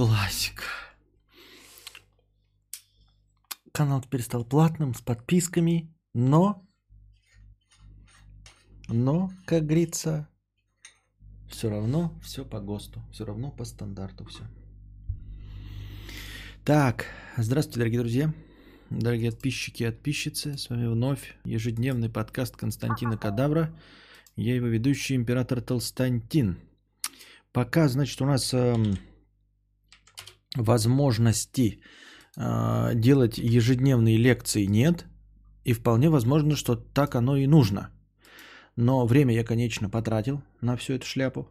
Классика. Канал теперь стал платным, с подписками, но... Но, как говорится, все равно все по ГОСТу, все равно по стандарту все. Так, здравствуйте, дорогие друзья, дорогие подписчики и подписчицы. С вами вновь ежедневный подкаст Константина Кадавра. Я его ведущий император Толстантин. Пока, значит, у нас э, возможности э, делать ежедневные лекции нет. И вполне возможно, что так оно и нужно. Но время я, конечно, потратил на всю эту шляпу.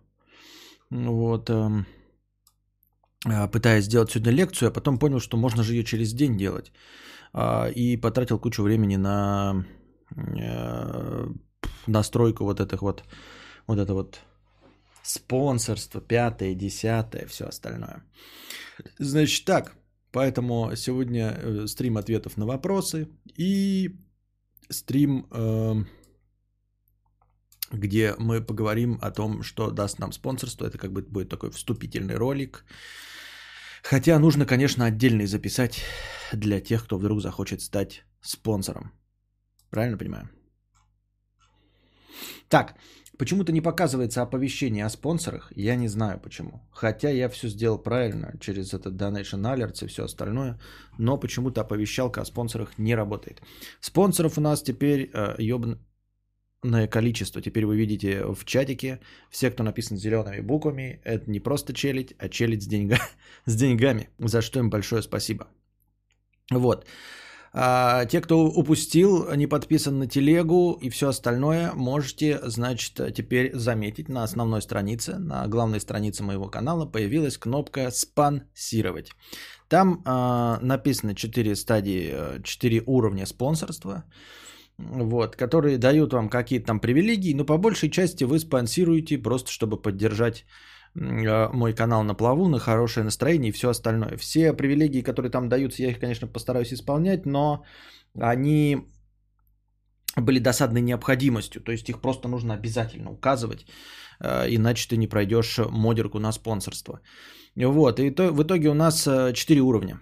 Вот. Э, пытаясь сделать сегодня лекцию, а потом понял, что можно же ее через день делать. Э, и потратил кучу времени на э, настройку вот этих вот, вот это вот спонсорство, пятое, десятое, все остальное. Значит так, поэтому сегодня э, стрим ответов на вопросы и стрим, э, где мы поговорим о том, что даст нам спонсорство. Это как бы будет такой вступительный ролик. Хотя нужно, конечно, отдельный записать для тех, кто вдруг захочет стать спонсором. Правильно понимаю? Так, почему-то не показывается оповещение о спонсорах, я не знаю почему. Хотя я все сделал правильно через этот Donation Alerts и все остальное, но почему-то оповещалка о спонсорах не работает. Спонсоров у нас теперь э, количество. Теперь вы видите в чатике все, кто написан зелеными буквами, это не просто челить, а челить с, деньга, с деньгами, за что им большое спасибо. Вот. А, те, кто упустил, не подписан на телегу и все остальное, можете, значит, теперь заметить на основной странице, на главной странице моего канала появилась кнопка «Спонсировать». Там а, написано 4 стадии, 4 уровня спонсорства, вот, которые дают вам какие-то там привилегии, но по большей части вы спонсируете просто, чтобы поддержать мой канал на плаву, на хорошее настроение и все остальное. Все привилегии, которые там даются, я их, конечно, постараюсь исполнять, но они были досадной необходимостью, то есть их просто нужно обязательно указывать, а, иначе ты не пройдешь модерку на спонсорство. Вот, и то, в итоге у нас 4 уровня.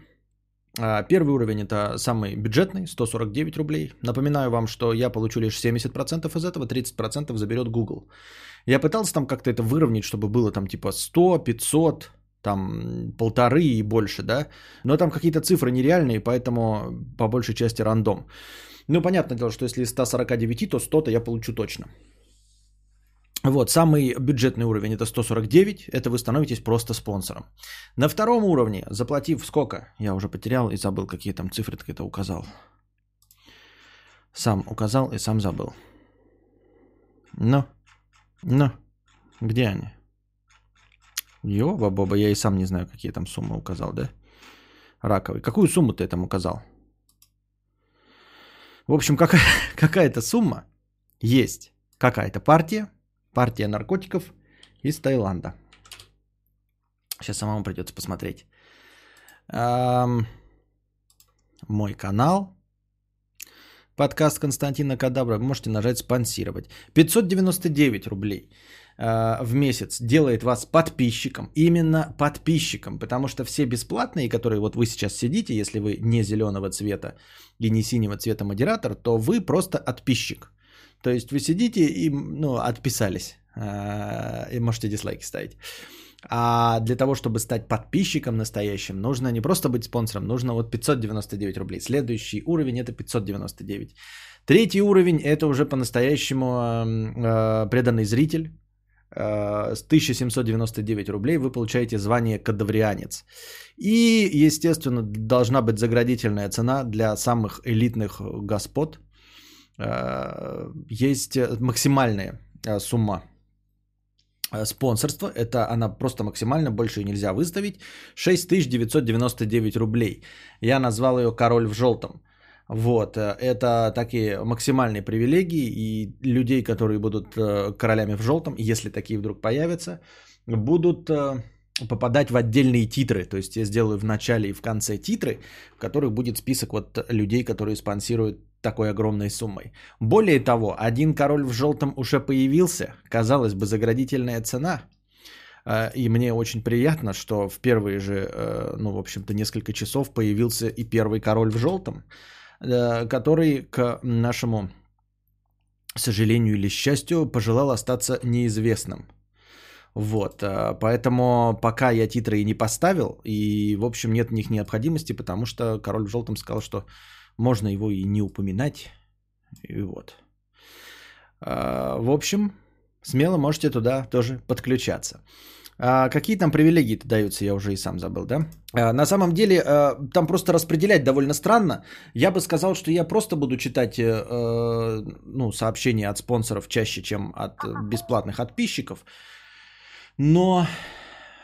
А, первый уровень это самый бюджетный, 149 рублей. Напоминаю вам, что я получу лишь 70% из этого, 30% заберет Google. Я пытался там как-то это выровнять, чтобы было там типа 100, 500, там полторы и больше, да. Но там какие-то цифры нереальные, поэтому по большей части рандом. Ну, понятное дело, что если из 149, то 100-то я получу точно. Вот, самый бюджетный уровень это 149, это вы становитесь просто спонсором. На втором уровне, заплатив сколько? Я уже потерял и забыл, какие там цифры это указал. Сам указал и сам забыл. Ну, ну, где они? Йоба-боба, я и сам не знаю, какие там суммы указал, да? Раковый. Какую сумму ты там указал? В общем, какая, какая-то сумма есть. Какая-то партия, партия наркотиков из Таиланда. Сейчас самому придется посмотреть. Эм, мой канал. Подкаст Константина Кадабра. Можете нажать спонсировать. 599 рублей э, в месяц делает вас подписчиком. Именно подписчиком. Потому что все бесплатные, которые вот вы сейчас сидите, если вы не зеленого цвета и не синего цвета модератор, то вы просто отписчик. То есть вы сидите и ну, отписались. А, и можете дизлайки ставить. А для того, чтобы стать подписчиком настоящим, нужно не просто быть спонсором, нужно вот 599 рублей. Следующий уровень это 599. Третий уровень это уже по-настоящему э, преданный зритель. С 1799 рублей вы получаете звание кадаврианец. И, естественно, должна быть заградительная цена для самых элитных господ. Э, есть максимальная э, сумма Э, спонсорство, это она просто максимально, больше нельзя выставить, 6999 рублей. Я назвал ее «Король в желтом». Вот, э, это такие максимальные привилегии, и людей, которые будут э, королями в желтом, если такие вдруг появятся, будут попадать в отдельные титры. То есть я сделаю в начале и в конце титры, в которых будет список вот людей, которые спонсируют такой огромной суммой. Более того, один король в желтом уже появился, казалось бы, заградительная цена. Э, и мне очень приятно, что в первые же, э, ну, в общем-то, несколько часов появился и первый король в желтом, э, который к нашему сожалению или счастью, пожелал остаться неизвестным. Вот, поэтому пока я титры и не поставил, и, в общем, нет в них необходимости, потому что король в желтом сказал, что можно его и не упоминать. И вот. В общем, смело можете туда тоже подключаться. А какие там привилегии даются, я уже и сам забыл, да? А, на самом деле, а, там просто распределять довольно странно. Я бы сказал, что я просто буду читать э, ну, сообщения от спонсоров чаще, чем от бесплатных подписчиков. Но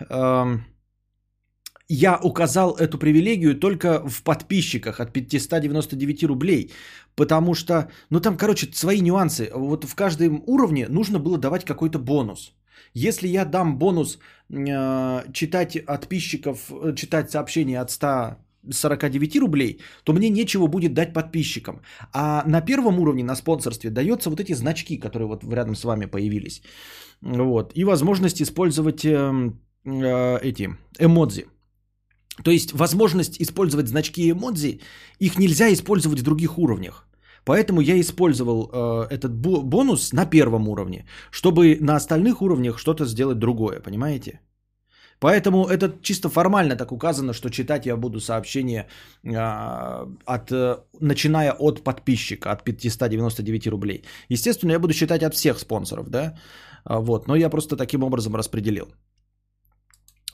э, я указал эту привилегию только в подписчиках от 599 рублей. Потому что, ну там, короче, свои нюансы. Вот в каждом уровне нужно было давать какой-то бонус. Если я дам бонус э, читать подписчиков, э, читать сообщения от 149 рублей, то мне нечего будет дать подписчикам. А на первом уровне, на спонсорстве, дается вот эти значки, которые вот рядом с вами появились. Вот. И возможность использовать э, э, эти эмодзи. То есть возможность использовать значки эмодзи, их нельзя использовать в других уровнях. Поэтому я использовал э, этот бонус на первом уровне, чтобы на остальных уровнях что-то сделать другое, понимаете? Поэтому это чисто формально так указано, что читать я буду сообщения, э, от, э, начиная от подписчика, от 599 рублей. Естественно, я буду читать от всех спонсоров, да, а, вот, но я просто таким образом распределил.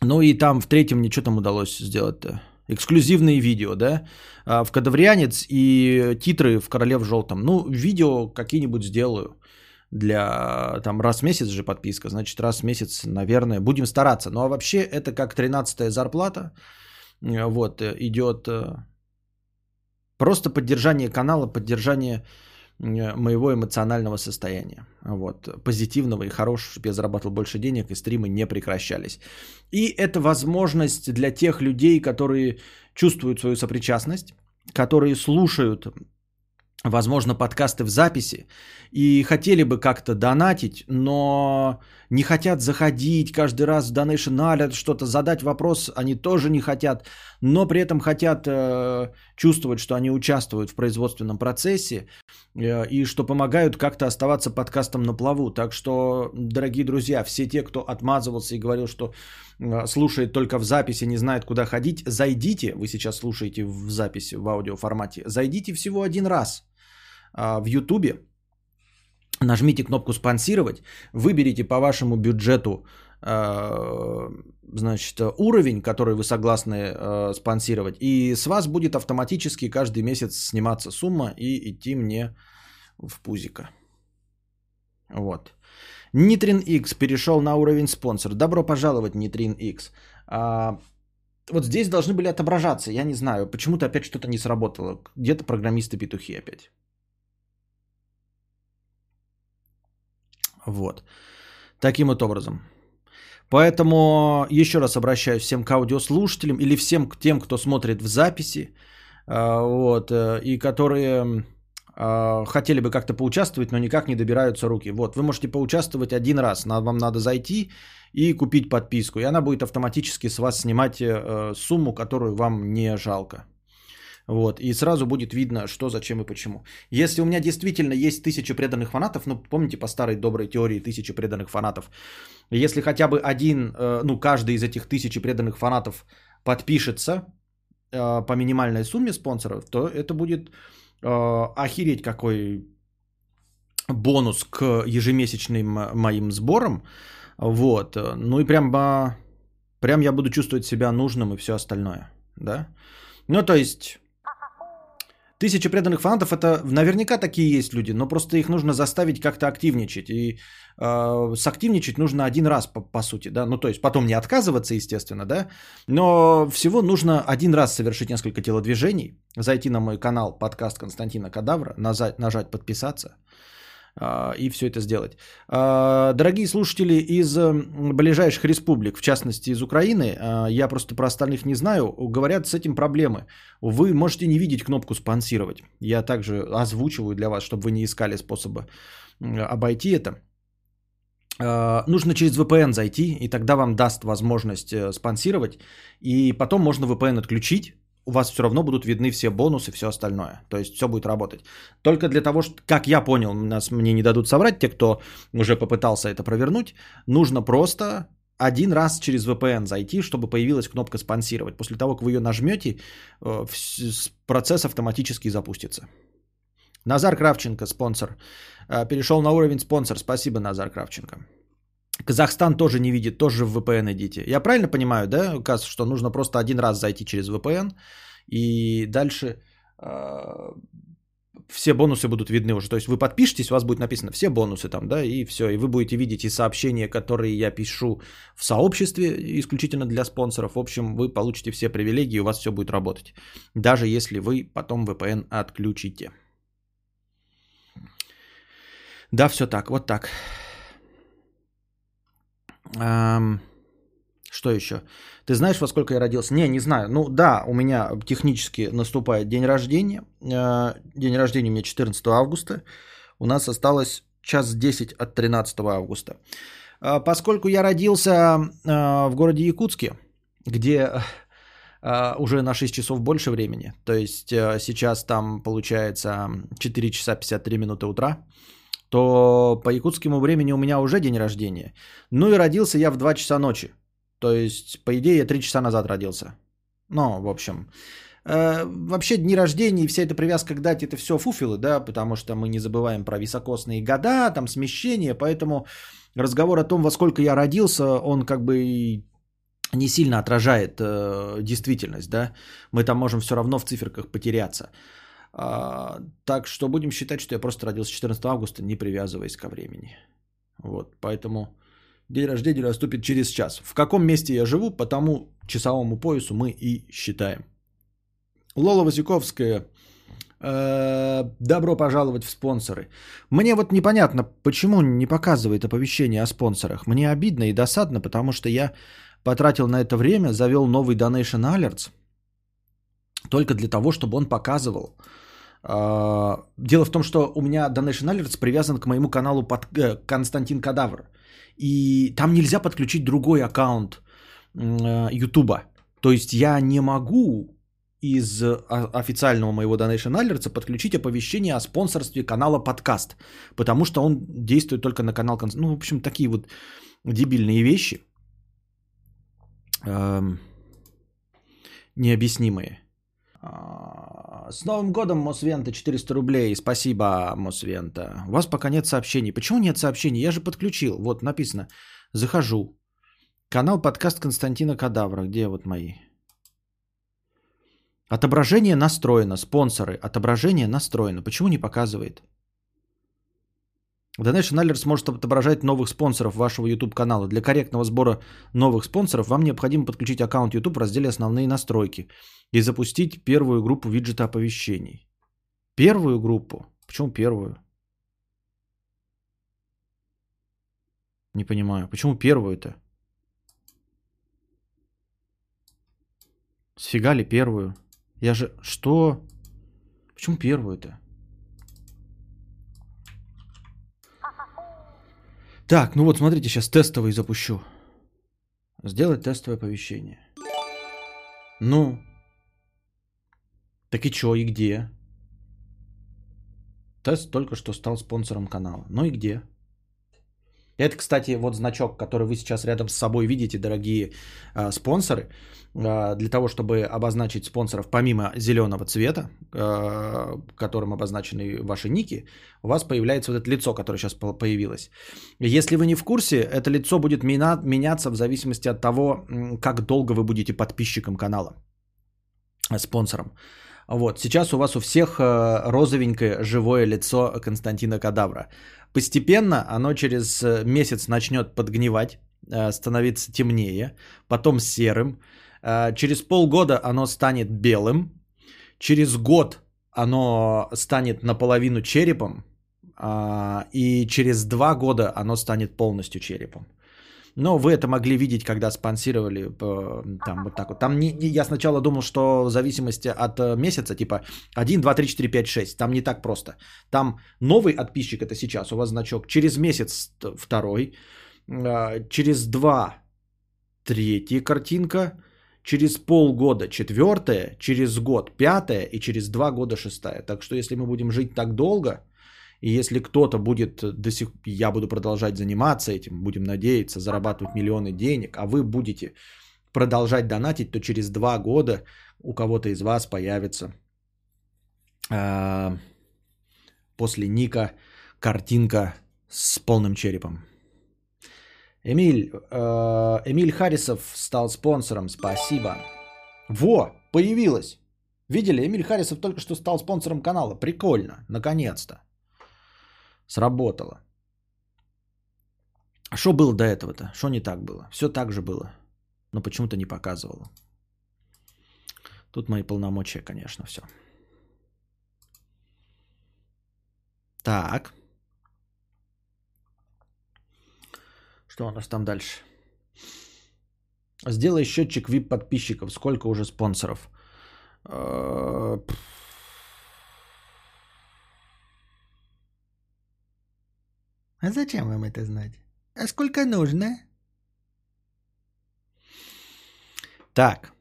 Ну и там в третьем мне что там удалось сделать-то? эксклюзивные видео, да, а, в Кадаврианец и титры в Короле в желтом. Ну, видео какие-нибудь сделаю для, там, раз в месяц же подписка, значит, раз в месяц, наверное, будем стараться. Ну, а вообще это как 13-я зарплата, э, вот, э, идет э, просто поддержание канала, поддержание моего эмоционального состояния. Вот, позитивного и хорошего, чтобы я зарабатывал больше денег, и стримы не прекращались. И это возможность для тех людей, которые чувствуют свою сопричастность, которые слушают возможно, подкасты в записи и хотели бы как-то донатить, но не хотят заходить каждый раз в Donation Alert, что-то задать вопрос, они тоже не хотят, но при этом хотят э, чувствовать, что они участвуют в производственном процессе э, и что помогают как-то оставаться подкастом на плаву. Так что, дорогие друзья, все те, кто отмазывался и говорил, что э, слушает только в записи, не знает, куда ходить, зайдите, вы сейчас слушаете в записи, в аудиоформате, зайдите всего один раз – а, в Ютубе, нажмите кнопку «Спонсировать», выберите по вашему бюджету а, значит, уровень, который вы согласны а, спонсировать, и с вас будет автоматически каждый месяц сниматься сумма и идти мне в пузико. Вот. Нитрин X перешел на уровень спонсор. Добро пожаловать, Нитрин X. А, вот здесь должны были отображаться, я не знаю, почему-то опять что-то не сработало. Где-то программисты петухи опять. Вот. Таким вот образом. Поэтому еще раз обращаюсь всем к аудиослушателям или всем к тем, кто смотрит в записи, а, вот, э, и которые а, хотели бы как-то поучаствовать, но никак не добираются руки. Вот, вы можете поучаствовать один раз, вам надо зайти и купить подписку, и она будет автоматически с вас снимать э, сумму, которую вам не жалко. Вот, и сразу будет видно, что, зачем и почему. Если у меня действительно есть тысяча преданных фанатов, ну, помните по старой доброй теории тысячи преданных фанатов, если хотя бы один, э, ну, каждый из этих тысячи преданных фанатов подпишется э, по минимальной сумме спонсоров, то это будет э, охереть какой бонус к ежемесячным моим сборам. Вот, ну и прям, прям я буду чувствовать себя нужным и все остальное, да. Ну, то есть, Тысяча преданных фанатов это наверняка такие есть люди, но просто их нужно заставить как-то активничать. И э, сактивничать нужно один раз, по, по сути, да. Ну, то есть потом не отказываться, естественно, да. Но всего нужно один раз совершить несколько телодвижений, зайти на мой канал подкаст Константина Кадавра, нажать, нажать подписаться а, и все это сделать. А, дорогие слушатели из ближайших республик, в частности из Украины, а, я просто про остальных не знаю, говорят с этим проблемы. Вы можете не видеть кнопку «Спонсировать». Я также озвучиваю для вас, чтобы вы не искали способа обойти это. Нужно через VPN зайти, и тогда вам даст возможность э, спонсировать. И потом можно VPN отключить. У вас все равно будут видны все бонусы, все остальное. То есть все будет работать. Только для того, что, как я понял, нас мне не дадут соврать, те, кто уже попытался это провернуть, нужно просто один раз через VPN зайти, чтобы появилась кнопка спонсировать. После того, как вы ее нажмете, э, процесс автоматически запустится. Назар Кравченко, спонсор. Э, перешел на уровень спонсор. Спасибо, Назар Кравченко. Казахстан тоже не видит, тоже в VPN идите. Я правильно понимаю, да, Каз, что нужно просто один раз зайти через VPN и дальше э, все бонусы будут видны уже. То есть вы подпишетесь, у вас будет написано все бонусы там, да, и все. И вы будете видеть и сообщения, которые я пишу в сообществе исключительно для спонсоров. В общем, вы получите все привилегии, у вас все будет работать. Даже если вы потом VPN отключите. Да, все так, вот так. Что еще? Ты знаешь, во сколько я родился? Не, не знаю. Ну да, у меня технически наступает день рождения. Э, день рождения у меня 14 августа. У нас осталось час 10 от 13 августа. Э, поскольку я родился э, в городе Якутске, где уже на 6 часов больше времени, то есть сейчас там получается 4 часа 53 минуты утра, то по якутскому времени у меня уже день рождения. Ну и родился я в 2 часа ночи. То есть, по идее, я 3 часа назад родился. Ну, в общем. Э, вообще, дни рождения и вся эта привязка к дате, это все фуфелы, да, потому что мы не забываем про високосные года, там смещение, поэтому разговор о том, во сколько я родился, он как бы не сильно отражает э, действительность, да. Мы там можем все равно в циферках потеряться. А, так что будем считать, что я просто родился 14 августа, не привязываясь ко времени. Вот, поэтому день рождения наступит через час. В каком месте я живу, по тому часовому поясу мы и считаем. Лола Васюковская, э, добро пожаловать в спонсоры. Мне вот непонятно, почему не показывает оповещение о спонсорах. Мне обидно и досадно, потому что я потратил на это время, завел новый Donation Alerts, только для того, чтобы он показывал. Э, дело в том, что у меня Donation Alerts привязан к моему каналу под, э, Константин Кадавр. И там нельзя подключить другой аккаунт Ютуба. То есть я не могу из официального моего Donation Alerts подключить оповещение о спонсорстве канала подкаст, потому что он действует только на канал... Ну, в общем, такие вот дебильные вещи, эм, необъяснимые. А, с Новым годом, Мосвента, 400 рублей. Спасибо, Мосвента. У вас пока нет сообщений. Почему нет сообщений? Я же подключил. Вот написано. Захожу. Канал подкаст Константина Кадавра. Где вот мои? Отображение настроено. Спонсоры. Отображение настроено. Почему не показывает? Donation Alert сможет отображать новых спонсоров вашего YouTube канала. Для корректного сбора новых спонсоров вам необходимо подключить аккаунт YouTube в разделе «Основные настройки» и запустить первую группу виджета оповещений. Первую группу? Почему первую? Не понимаю. Почему первую-то? Сфига ли первую? Я же... Что? Почему первую-то? Так, ну вот смотрите, сейчас тестовый запущу. Сделать тестовое оповещение. Ну. Так и чё, и где? Тест только что стал спонсором канала. Ну и где? Это, кстати, вот значок, который вы сейчас рядом с собой видите, дорогие э, спонсоры. Э, для того, чтобы обозначить спонсоров помимо зеленого цвета, э, которым обозначены ваши ники, у вас появляется вот это лицо, которое сейчас появилось. Если вы не в курсе, это лицо будет мина- меняться в зависимости от того, как долго вы будете подписчиком канала, спонсором. Вот, сейчас у вас у всех э, розовенькое живое лицо Константина Кадавра. Постепенно оно через э, месяц начнет подгнивать, э, становиться темнее, потом серым. Через полгода оно станет белым. Через год оно станет наполовину черепом. И через два года оно станет полностью черепом. Но вы это могли видеть, когда спонсировали э, там вот так вот. Там не, я сначала думал, что в зависимости от э, месяца, типа 1, 2, 3, 4, 5, 6. Там не так просто. Там новый подписчик это сейчас, у вас значок. Через месяц второй. а, через два третья картинка, через полгода четвертая, через год пятая и через два года шестая. Так что если мы будем жить так долго, и если кто-то будет до сих я буду продолжать заниматься этим, будем надеяться, зарабатывать миллионы денег, а вы будете продолжать донатить, то через два года у кого-то из вас появится э, после ника картинка с полным черепом. Эмиль, э, Эмиль Харрисов стал спонсором, спасибо. Во, появилась. Видели, Эмиль Харрисов только что стал спонсором канала. Прикольно, наконец-то. Сработало. А что было до этого-то? Что не так было? Все так же было. Но почему-то не показывало. Тут мои полномочия, конечно, все. Так. Что у нас там дальше? Сделай счетчик VIP подписчиков. Сколько уже спонсоров? А зачем вам это знать? А сколько нужно? Так.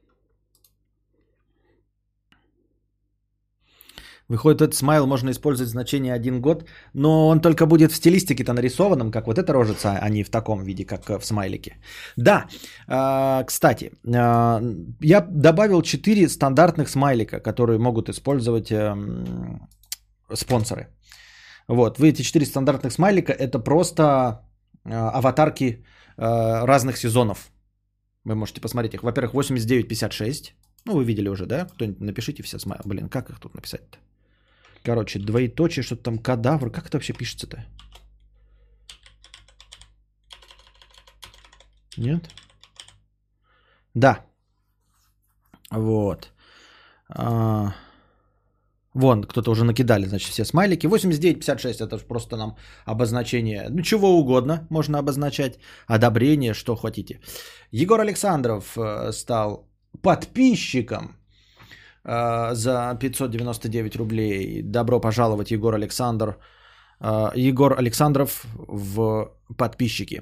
Выходит, этот смайл можно использовать значение один год, но он только будет в стилистике-то нарисованном, как вот эта рожица, а не в таком виде, как в смайлике. Да, э, кстати, э, я добавил 4 стандартных смайлика, которые могут использовать э, спонсоры. Вот, вы эти 4 стандартных смайлика, это просто э, аватарки э, разных сезонов. Вы можете посмотреть их. Во-первых, 8956. Ну, вы видели уже, да? Кто-нибудь напишите все смайлы. Блин, как их тут написать-то? Короче, двоеточие, что-то там кадавр. Как это вообще пишется-то? Нет? Да. Вот. А... Вон, кто-то уже накидали, значит, все смайлики. 8956 это просто нам обозначение, ну, чего угодно можно обозначать. Одобрение, что хотите. Егор Александров э, стал подписчиком Э, за 599 рублей. Добро пожаловать, Егор Александр. Э, Егор Александров в подписчики.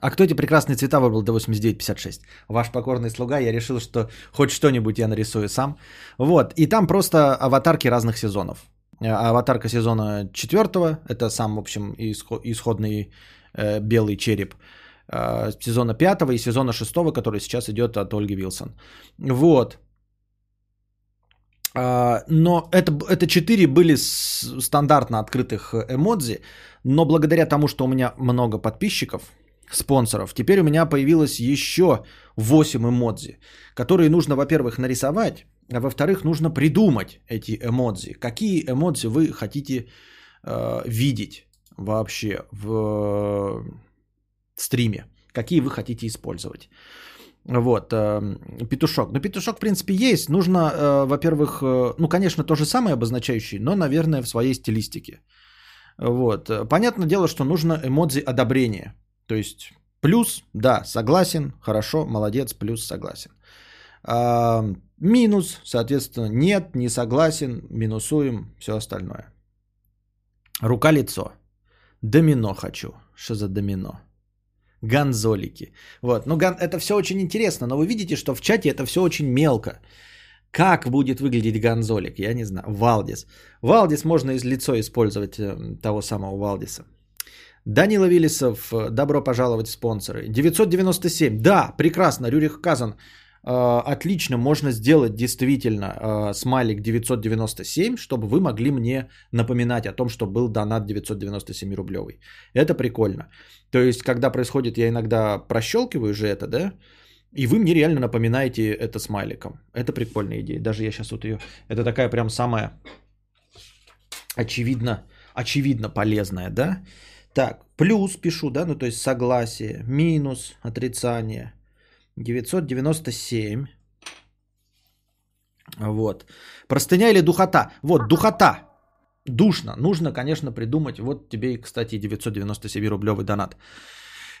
А кто эти прекрасные цвета выбрал до 89.56? Ваш покорный слуга, я решил, что хоть что-нибудь я нарисую сам. Вот, и там просто аватарки разных сезонов. Э, аватарка сезона четвертого, это сам, в общем, исходный э, белый череп. Э, сезона 5 и сезона 6, который сейчас идет от Ольги Вилсон. Вот. А, но это, это 4 были стандартно открытых эмодзи, но благодаря тому, что у меня много подписчиков, спонсоров, теперь у меня появилось еще 8 эмодзи, которые нужно, во-первых, нарисовать, а во-вторых, нужно придумать эти эмодзи. Какие эмодзи вы хотите э, видеть вообще в стриме, какие вы хотите использовать. Вот, э, петушок. Ну, петушок, в принципе, есть. Нужно, э, во-первых, э, ну, конечно, то же самое обозначающий, но, наверное, в своей стилистике. Вот. Понятное дело, что нужно эмодзи одобрения. То есть, плюс, да, согласен, хорошо, молодец, плюс, согласен. А, минус, соответственно, нет, не согласен, минусуем, все остальное. Рука-лицо. Домино хочу. Что за домино? Ганзолики. Вот. Ну, ган... это все очень интересно, но вы видите, что в чате это все очень мелко. Как будет выглядеть ганзолик, я не знаю. Валдис. Валдис можно из лицо использовать э, того самого Валдиса. Данила Виллисов, э, добро пожаловать спонсоры. 997, да, прекрасно, Рюрих Казан. Э, отлично, можно сделать действительно смайлик 997, чтобы вы могли мне напоминать о том, что был донат 997 рублевый. Это прикольно. То есть, когда происходит, я иногда прощелкиваю же это, да, и вы мне реально напоминаете это смайликом. Это прикольная идея. Даже я сейчас вот ее... Это такая прям самая очевидно, очевидно полезная, да? Так, плюс пишу, да, ну то есть согласие, минус, отрицание. 997. Вот. Простыня или духота? Вот, духота. Душно. Нужно, конечно, придумать. Вот тебе, кстати, 997 рублевый донат.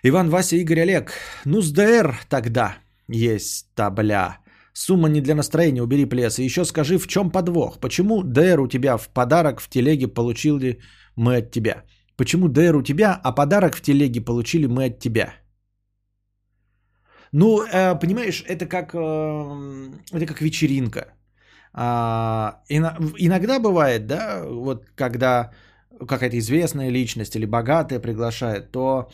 Иван, Вася, Игорь, Олег. Ну, с ДР тогда есть табля. Сумма не для настроения, убери плес. И еще скажи, в чем подвох? Почему ДР у тебя в подарок в телеге получили мы от тебя? Почему ДР у тебя, а подарок в телеге получили мы от тебя? Ну, э, понимаешь, это как, э, это как вечеринка. А, иногда бывает, да, вот когда какая-то известная личность или богатая приглашает, то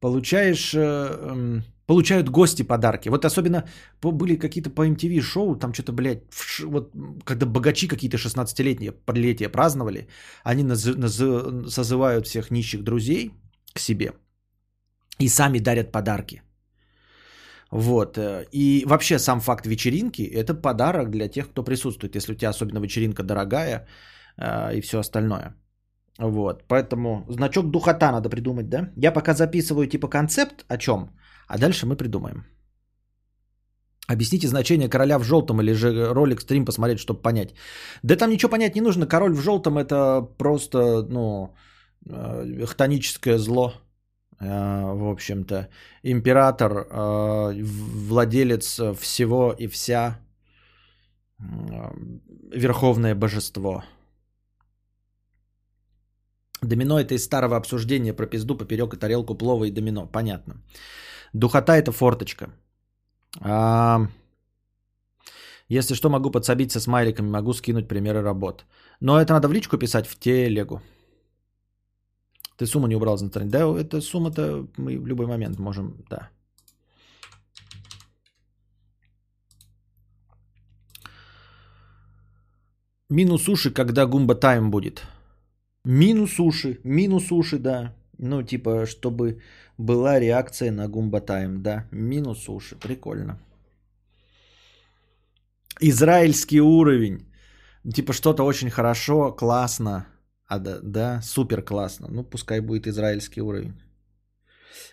получаешь, э, получают гости подарки. Вот особенно были какие-то по MTV шоу, там что-то, блядь, вот когда богачи какие-то 16-летние подлетия праздновали, они наз- наз- созывают всех нищих друзей к себе и сами дарят подарки. Вот. Э, и вообще сам факт вечеринки – это подарок для тех, кто присутствует, если у тебя особенно вечеринка дорогая э, и все остальное. Вот. Поэтому значок духота надо придумать, да? Я пока записываю типа концепт о чем, а дальше мы придумаем. Объясните значение короля в желтом или же ролик стрим посмотреть, чтобы понять. Да там ничего понять не нужно. Король в желтом это просто, ну, э, хтоническое зло. Э, в общем-то, император, э, владелец всего и вся, верховное божество. Домино это из старого обсуждения про пизду, поперек и тарелку плова и домино. Понятно. Духота это форточка. А, если что, могу подсобить со смайликами, могу скинуть примеры работ. Но это надо в личку писать в телегу. Ты сумму не убрал за настроение. Да, это сумма-то мы в любой момент можем, да. Минус уши, когда гумба тайм будет. Минус уши, минус уши, да. Ну, типа, чтобы была реакция на гумба тайм, да. Минус уши, прикольно. Израильский уровень. Типа что-то очень хорошо, классно. А да, да, супер классно. Ну, пускай будет израильский уровень.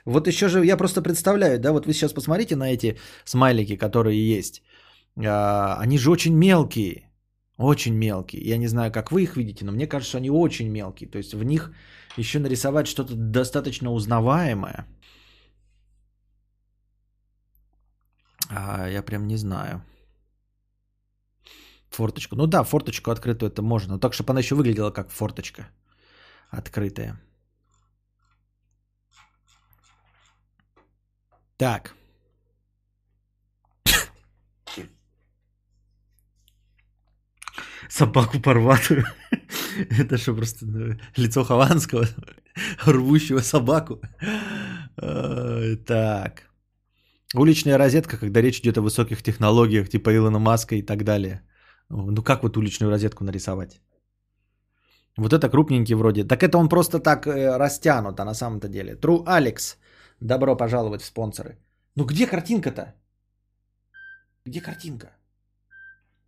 Вот еще же, я просто представляю, да, вот вы сейчас посмотрите на эти смайлики, которые есть. А, они же очень мелкие. Очень мелкие. Я не знаю, как вы их видите, но мне кажется, они очень мелкие. То есть в них еще нарисовать что-то достаточно узнаваемое. А, я прям не знаю. Форточку. Ну да, форточку открытую это можно. Но так, чтобы она еще выглядела как форточка открытая. Так. Собаку порватую. Это что, просто ну, лицо Хованского, рвущего собаку. Так. Уличная розетка, когда речь идет о высоких технологиях, типа Илона Маска и так далее. Ну как вот уличную розетку нарисовать? Вот это крупненький вроде. Так это он просто так э, растянут, а на самом-то деле. True Alex, добро пожаловать в спонсоры. Ну где картинка-то? Где картинка?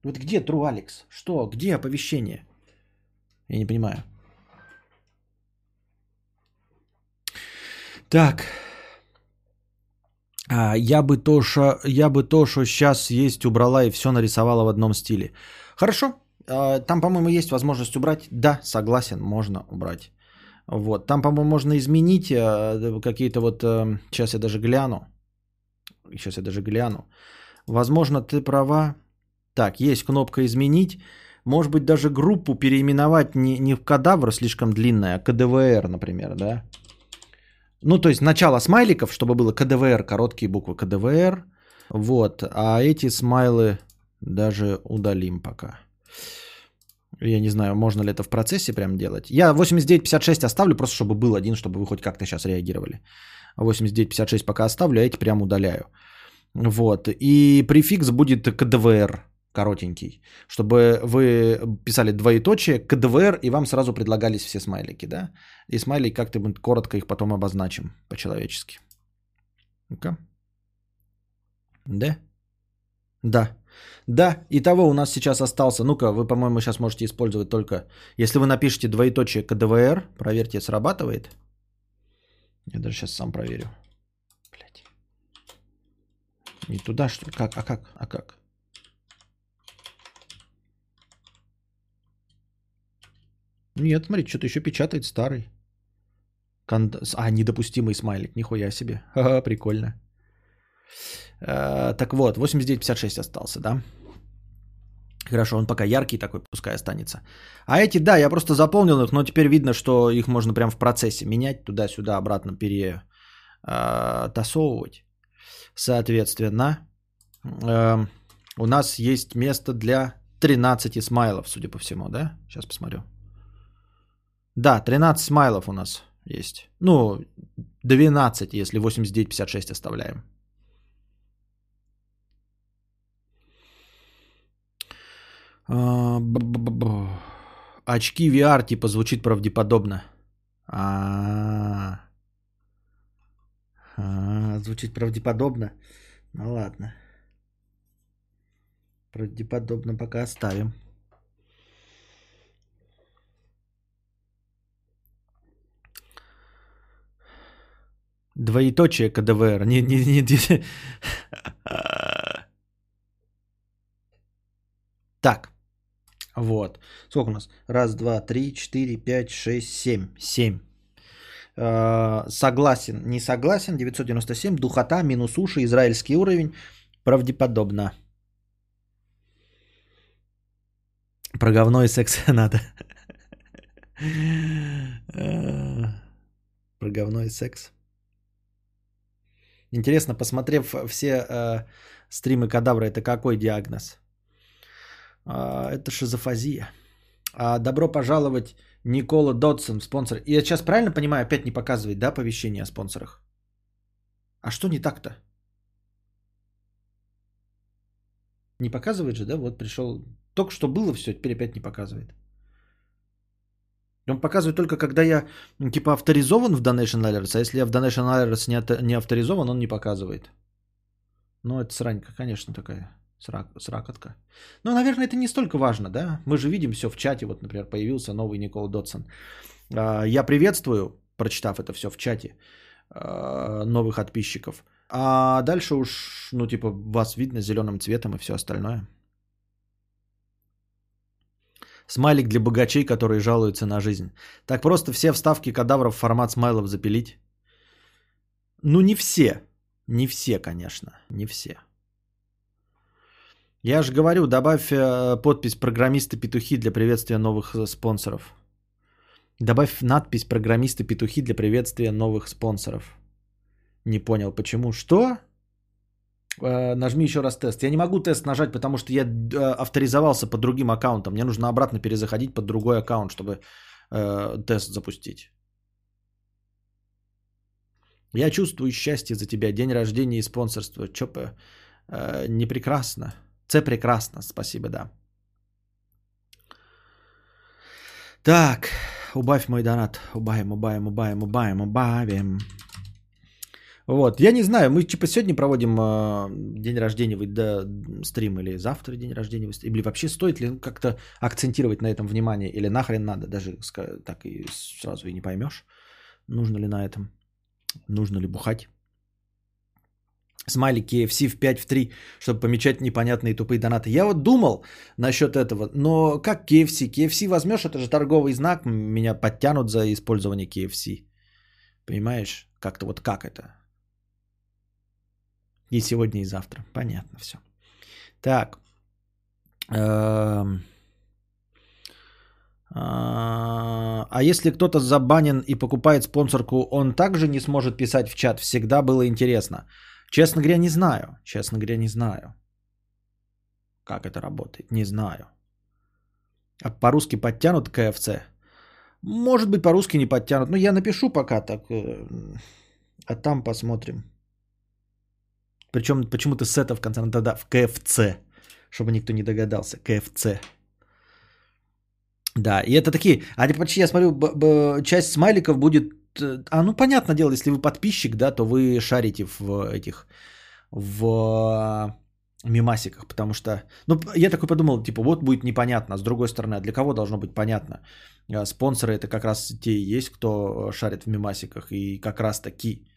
Вот где True Alex? Что? Где оповещение? Я не понимаю. Так. А, я бы то, что я бы то, что сейчас есть, убрала и все нарисовала в одном стиле. Хорошо. А, там, по-моему, есть возможность убрать. Да, согласен, можно убрать. Вот. Там, по-моему, можно изменить а, какие-то вот... Сейчас я даже гляну. Сейчас я даже гляну. Возможно, ты права. Так, есть кнопка «Изменить». Может быть, даже группу переименовать не, не в кадавр слишком длинная, а КДВР, например, да? Ну, то есть начало смайликов, чтобы было КДВР, короткие буквы КДВР. Вот. А эти смайлы даже удалим пока. Я не знаю, можно ли это в процессе прям делать. Я 8956 оставлю, просто чтобы был один, чтобы вы хоть как-то сейчас реагировали. 8956 пока оставлю, а эти прям удаляю. Вот. И префикс будет КДВР коротенький, чтобы вы писали двоеточие, КДВР, и вам сразу предлагались все смайлики, да? И смайлик как-то мы коротко их потом обозначим по-человечески. Ну-ка. Да? Да. Да, и того у нас сейчас остался. Ну-ка, вы, по-моему, сейчас можете использовать только... Если вы напишете двоеточие КДВР, проверьте, срабатывает. Я даже сейчас сам проверю. Блять. Не туда, что ли? Как? А как? А как? Нет, смотри, что-то еще печатает старый. Кон... А, недопустимый смайлик, нихуя себе. Ха-ха, прикольно. А, так вот, 8956 остался, да? Хорошо, он пока яркий такой, пускай останется. А эти, да, я просто заполнил их, но теперь видно, что их можно прямо в процессе менять, туда-сюда, обратно перетасовывать. Соответственно, э, у нас есть место для 13 смайлов, судя по всему, да? Сейчас посмотрю. Да, 13 смайлов у нас есть. Ну, 12, если 89-56 оставляем. А, Очки VR типа звучит правдеподобно. А, а, звучит правдеподобно. Ну ладно. Правдеподобно пока оставим. Двоеточие КДВР. Не, не, не, не. Так. Вот. Сколько у нас? Раз, два, три, четыре, пять, шесть, семь. Семь. Э, согласен, не согласен. 997. Духота, минус уши, израильский уровень. Правдеподобно. Про говно и секс надо. Про говно и секс. Интересно, посмотрев все э, стримы кадавра, это какой диагноз? А, это шизофазия. А, добро пожаловать, Никола Додсон, спонсор. Я сейчас правильно понимаю, опять не показывает, да, оповещение о спонсорах? А что не так-то? Не показывает же, да? Вот пришел. Только что было все, теперь опять не показывает. Он показывает только, когда я, типа, авторизован в Donation Alerts, а если я в Donation Alerts не, не авторизован, он не показывает. Ну, это сранька, конечно, такая. Срак, сракотка. Ну, наверное, это не столько важно, да? Мы же видим все в чате. Вот, например, появился новый Никол Дотсон. А, я приветствую, прочитав это все в чате, а, новых подписчиков. А дальше уж, ну, типа, вас видно зеленым цветом и все остальное. Смайлик для богачей, которые жалуются на жизнь. Так просто все вставки кадавров в формат смайлов запилить? Ну, не все. Не все, конечно. Не все. Я же говорю, добавь э, подпись «Программисты-петухи» для приветствия новых э, спонсоров. Добавь надпись «Программисты-петухи» для приветствия новых спонсоров. Не понял, почему. Что? Э, нажми еще раз тест. Я не могу тест нажать, потому что я авторизовался под другим аккаунтом. Мне нужно обратно перезаходить под другой аккаунт, чтобы э, тест запустить. Я чувствую счастье за тебя. День рождения и спонсорство. Чё, э, не прекрасно. Це прекрасно, спасибо, да. Так, убавь мой донат. Убавим, убавим, убавим, убавим, убавим. Вот, я не знаю, мы типа сегодня проводим э, день рождения, да, стрим или завтра день рождения, или вообще стоит ли как-то акцентировать на этом внимание, или нахрен надо, даже так и сразу и не поймешь, нужно ли на этом, нужно ли бухать. Смайлик KFC в 5 в 3, чтобы помечать непонятные тупые донаты. Я вот думал насчет этого, но как KFC? KFC возьмешь, это же торговый знак, меня подтянут за использование KFC. Понимаешь? Как-то вот как это? И сегодня, и завтра. Понятно все. Так. Эм. А, а если кто-то забанен и покупает спонсорку, он также не сможет писать в чат. Всегда было интересно. Честно говоря, не знаю. Честно говоря, не знаю. Как это работает, не знаю. А по-русски подтянут КФЦ? Может быть, по-русски не подтянут. Но я напишу пока так. Э, а там посмотрим. Причем почему-то с это в конце надо в КФЦ. Чтобы никто не догадался. КФЦ. Да, и это такие, а почти я смотрю, б- б- часть смайликов будет Э, а ну понятное дело, если вы подписчик, да, то вы шарите в этих, в мимасиках, потому что, ну, я такой подумал, типа, вот будет непонятно, с другой стороны, а для кого должно быть понятно? Э, спонсоры это как раз те и есть, кто шарит в мимасиках, и как раз таки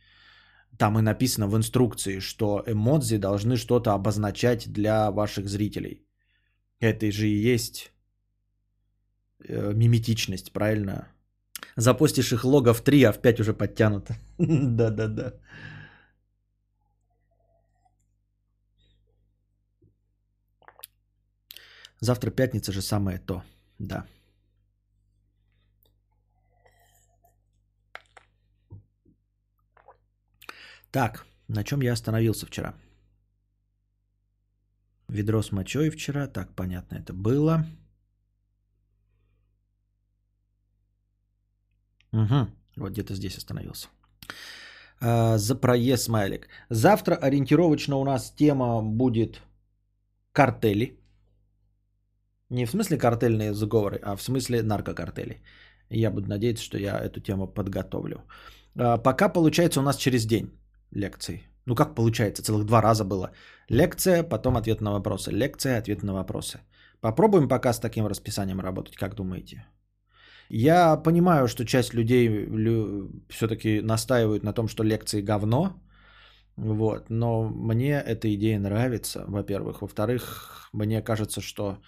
там и написано в инструкции, что эмодзи должны что-то обозначать для ваших зрителей. Это же и есть э, миметичность, правильно? Запустишь их лого в 3, а в 5 уже подтянуто. Да-да-да. Завтра пятница же самое то. Да. Так, на чем я остановился вчера? Ведро с мочой вчера. Так, понятно, это было. Угу, вот где-то здесь остановился. А, за проезд смайлик. Завтра ориентировочно у нас тема будет картели. Не в смысле картельные заговоры, а в смысле наркокартели. Я буду надеяться, что я эту тему подготовлю. А, пока получается у нас через день лекции. Ну как получается, целых два раза было. Лекция, потом ответ на вопросы. Лекция, ответ на вопросы. Попробуем пока с таким расписанием работать, как думаете? Я понимаю, что часть людей лю- все-таки настаивают на том, что лекции говно. Вот, но мне эта идея нравится, во-первых. Во-вторых, мне кажется, что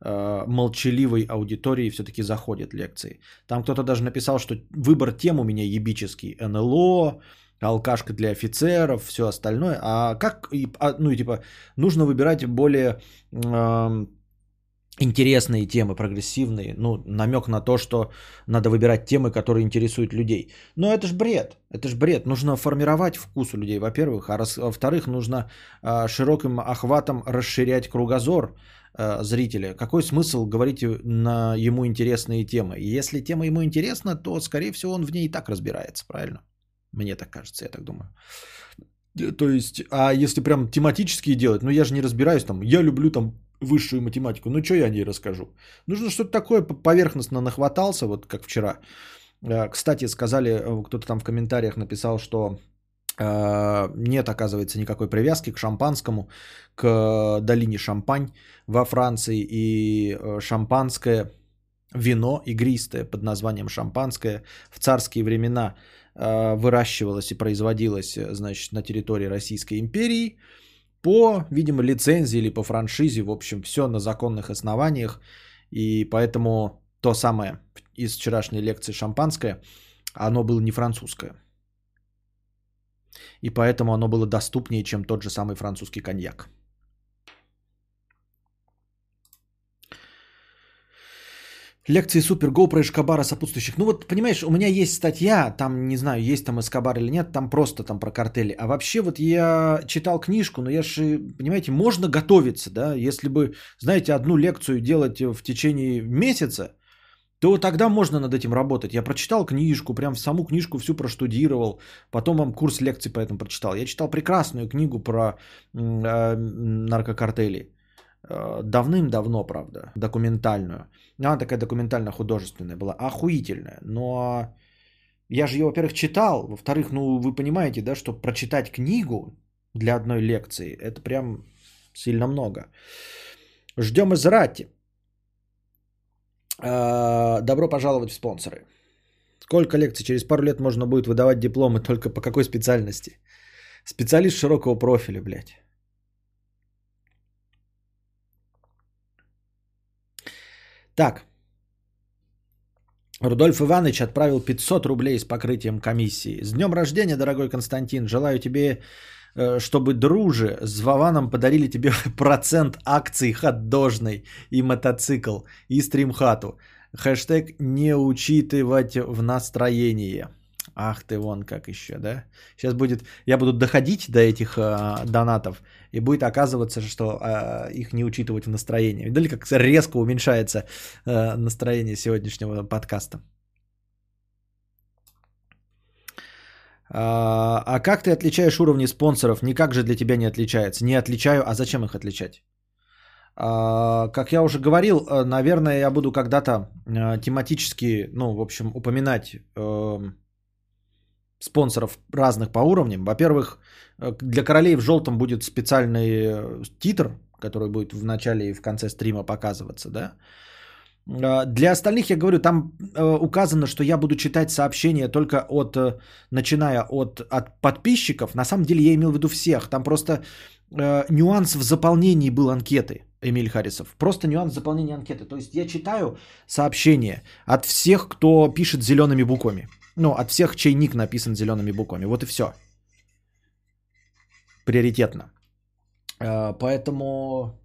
э, молчаливой аудитории все-таки заходят лекции. Там кто-то даже написал, что выбор тем у меня ебический. НЛО, алкашка для офицеров, все остальное. А как, а, ну и типа, нужно выбирать более э, интересные темы, прогрессивные. Ну, намек на то, что надо выбирать темы, которые интересуют людей. Но это ж бред, это ж бред. Нужно формировать вкус у людей, во-первых. А раз, во-вторых, нужно э, широким охватом расширять кругозор э, зрителя. Какой смысл говорить на ему интересные темы? Если тема ему интересна, то, скорее всего, он в ней и так разбирается, правильно? Мне так кажется, я так думаю. Э, то есть, а если прям тематические делать, ну я же не разбираюсь там, я люблю там высшую математику, ну что я о ней расскажу? Нужно что-то такое поверхностно нахватался, вот как вчера. Э, кстати, сказали, э, кто-то там в комментариях написал, что нет, оказывается, никакой привязки к шампанскому, к долине Шампань во Франции и шампанское вино игристое под названием шампанское в царские времена Э, выращивалась и производилась, э, значит, на территории Российской империи по, видимо, лицензии или по франшизе, в общем, все на законных основаниях. И поэтому то самое из вчерашней лекции шампанское, оно было не французское. И поэтому оно было доступнее, чем тот же самый французский коньяк. Лекции супер, GoPro, Эшкабара, сопутствующих. Ну вот, понимаешь, у меня есть статья, там, не знаю, есть там Эскобар или нет, там просто там про картели. А вообще вот я читал книжку, но я же, понимаете, можно готовиться, да, если бы, знаете, одну лекцию делать в течение месяца, то тогда можно над этим работать. Я прочитал книжку, прям саму книжку всю проштудировал, потом вам курс лекций по этому прочитал. Я читал прекрасную книгу про э, наркокартели. Э, давным-давно, правда, документальную. Она такая документально-художественная была, охуительная. Но я же ее, во-первых, читал, во-вторых, ну вы понимаете, да, что прочитать книгу для одной лекции, это прям сильно много. Ждем из Рати. Э, добро пожаловать в спонсоры. Сколько лекций? Через пару лет можно будет выдавать дипломы только по какой специальности? Специалист широкого профиля, блядь. Так. Рудольф Иванович отправил 500 рублей с покрытием комиссии. С днем рождения, дорогой Константин. Желаю тебе, э, чтобы друже с Вованом подарили тебе процент акций хот-дожной и мотоцикл и стримхату. Хэштег не учитывать в настроении. Ах ты вон как еще, да? Сейчас будет, я буду доходить до этих э, донатов, и будет оказываться, что э, их не учитывать в настроении. Видали, как резко уменьшается э, настроение сегодняшнего подкаста. А, а как ты отличаешь уровни спонсоров? Никак же для тебя не отличается. Не отличаю, а зачем их отличать? А, как я уже говорил, э, наверное, я буду когда-то э, тематически, ну, в общем, упоминать эм, спонсоров разных по уровням. Во-первых, э, для королей в желтом будет специальный э, титр, который будет в начале и в конце стрима показываться, да. А, для остальных, я говорю, там э, указано, что я буду читать сообщения только от, начиная от, от подписчиков. На самом деле я имел в виду всех. Там просто нюанс в заполнении был анкеты, Эмиль Харрисов. Просто нюанс заполнения анкеты. То есть я читаю сообщения от всех, кто пишет зелеными буквами. Ну, от всех, чей ник написан зелеными буквами. Вот и все. Приоритетно. Э, поэтому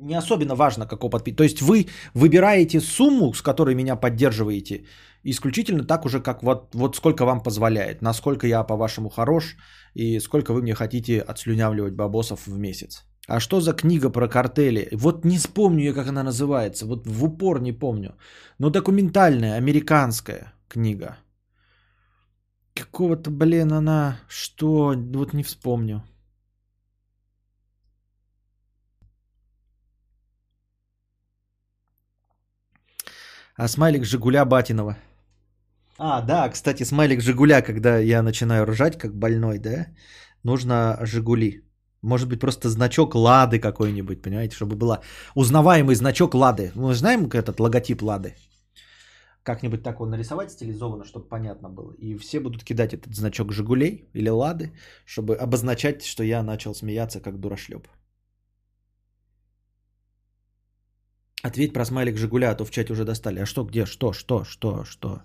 не особенно важно, какого подписчика. То есть вы выбираете сумму, с которой меня поддерживаете, исключительно так уже, как вот, вот сколько вам позволяет, насколько я, по-вашему, хорош и сколько вы мне хотите отслюнявливать бабосов в месяц. А что за книга про картели? Вот не вспомню я, как она называется. Вот в упор не помню. Но документальная, американская книга. Какого-то, блин, она... Что? Вот не вспомню. А смайлик Жигуля Батинова. А, да, кстати, смайлик Жигуля, когда я начинаю ржать, как больной, да, нужно Жигули. Может быть, просто значок Лады какой-нибудь, понимаете, чтобы было узнаваемый значок Лады. Мы знаем этот логотип Лады? Как-нибудь так его нарисовать стилизованно, чтобы понятно было. И все будут кидать этот значок Жигулей или Лады, чтобы обозначать, что я начал смеяться как дурашлеп. Ответь про смайлик Жигуля, а то в чате уже достали. А что, где, что, что, что, что?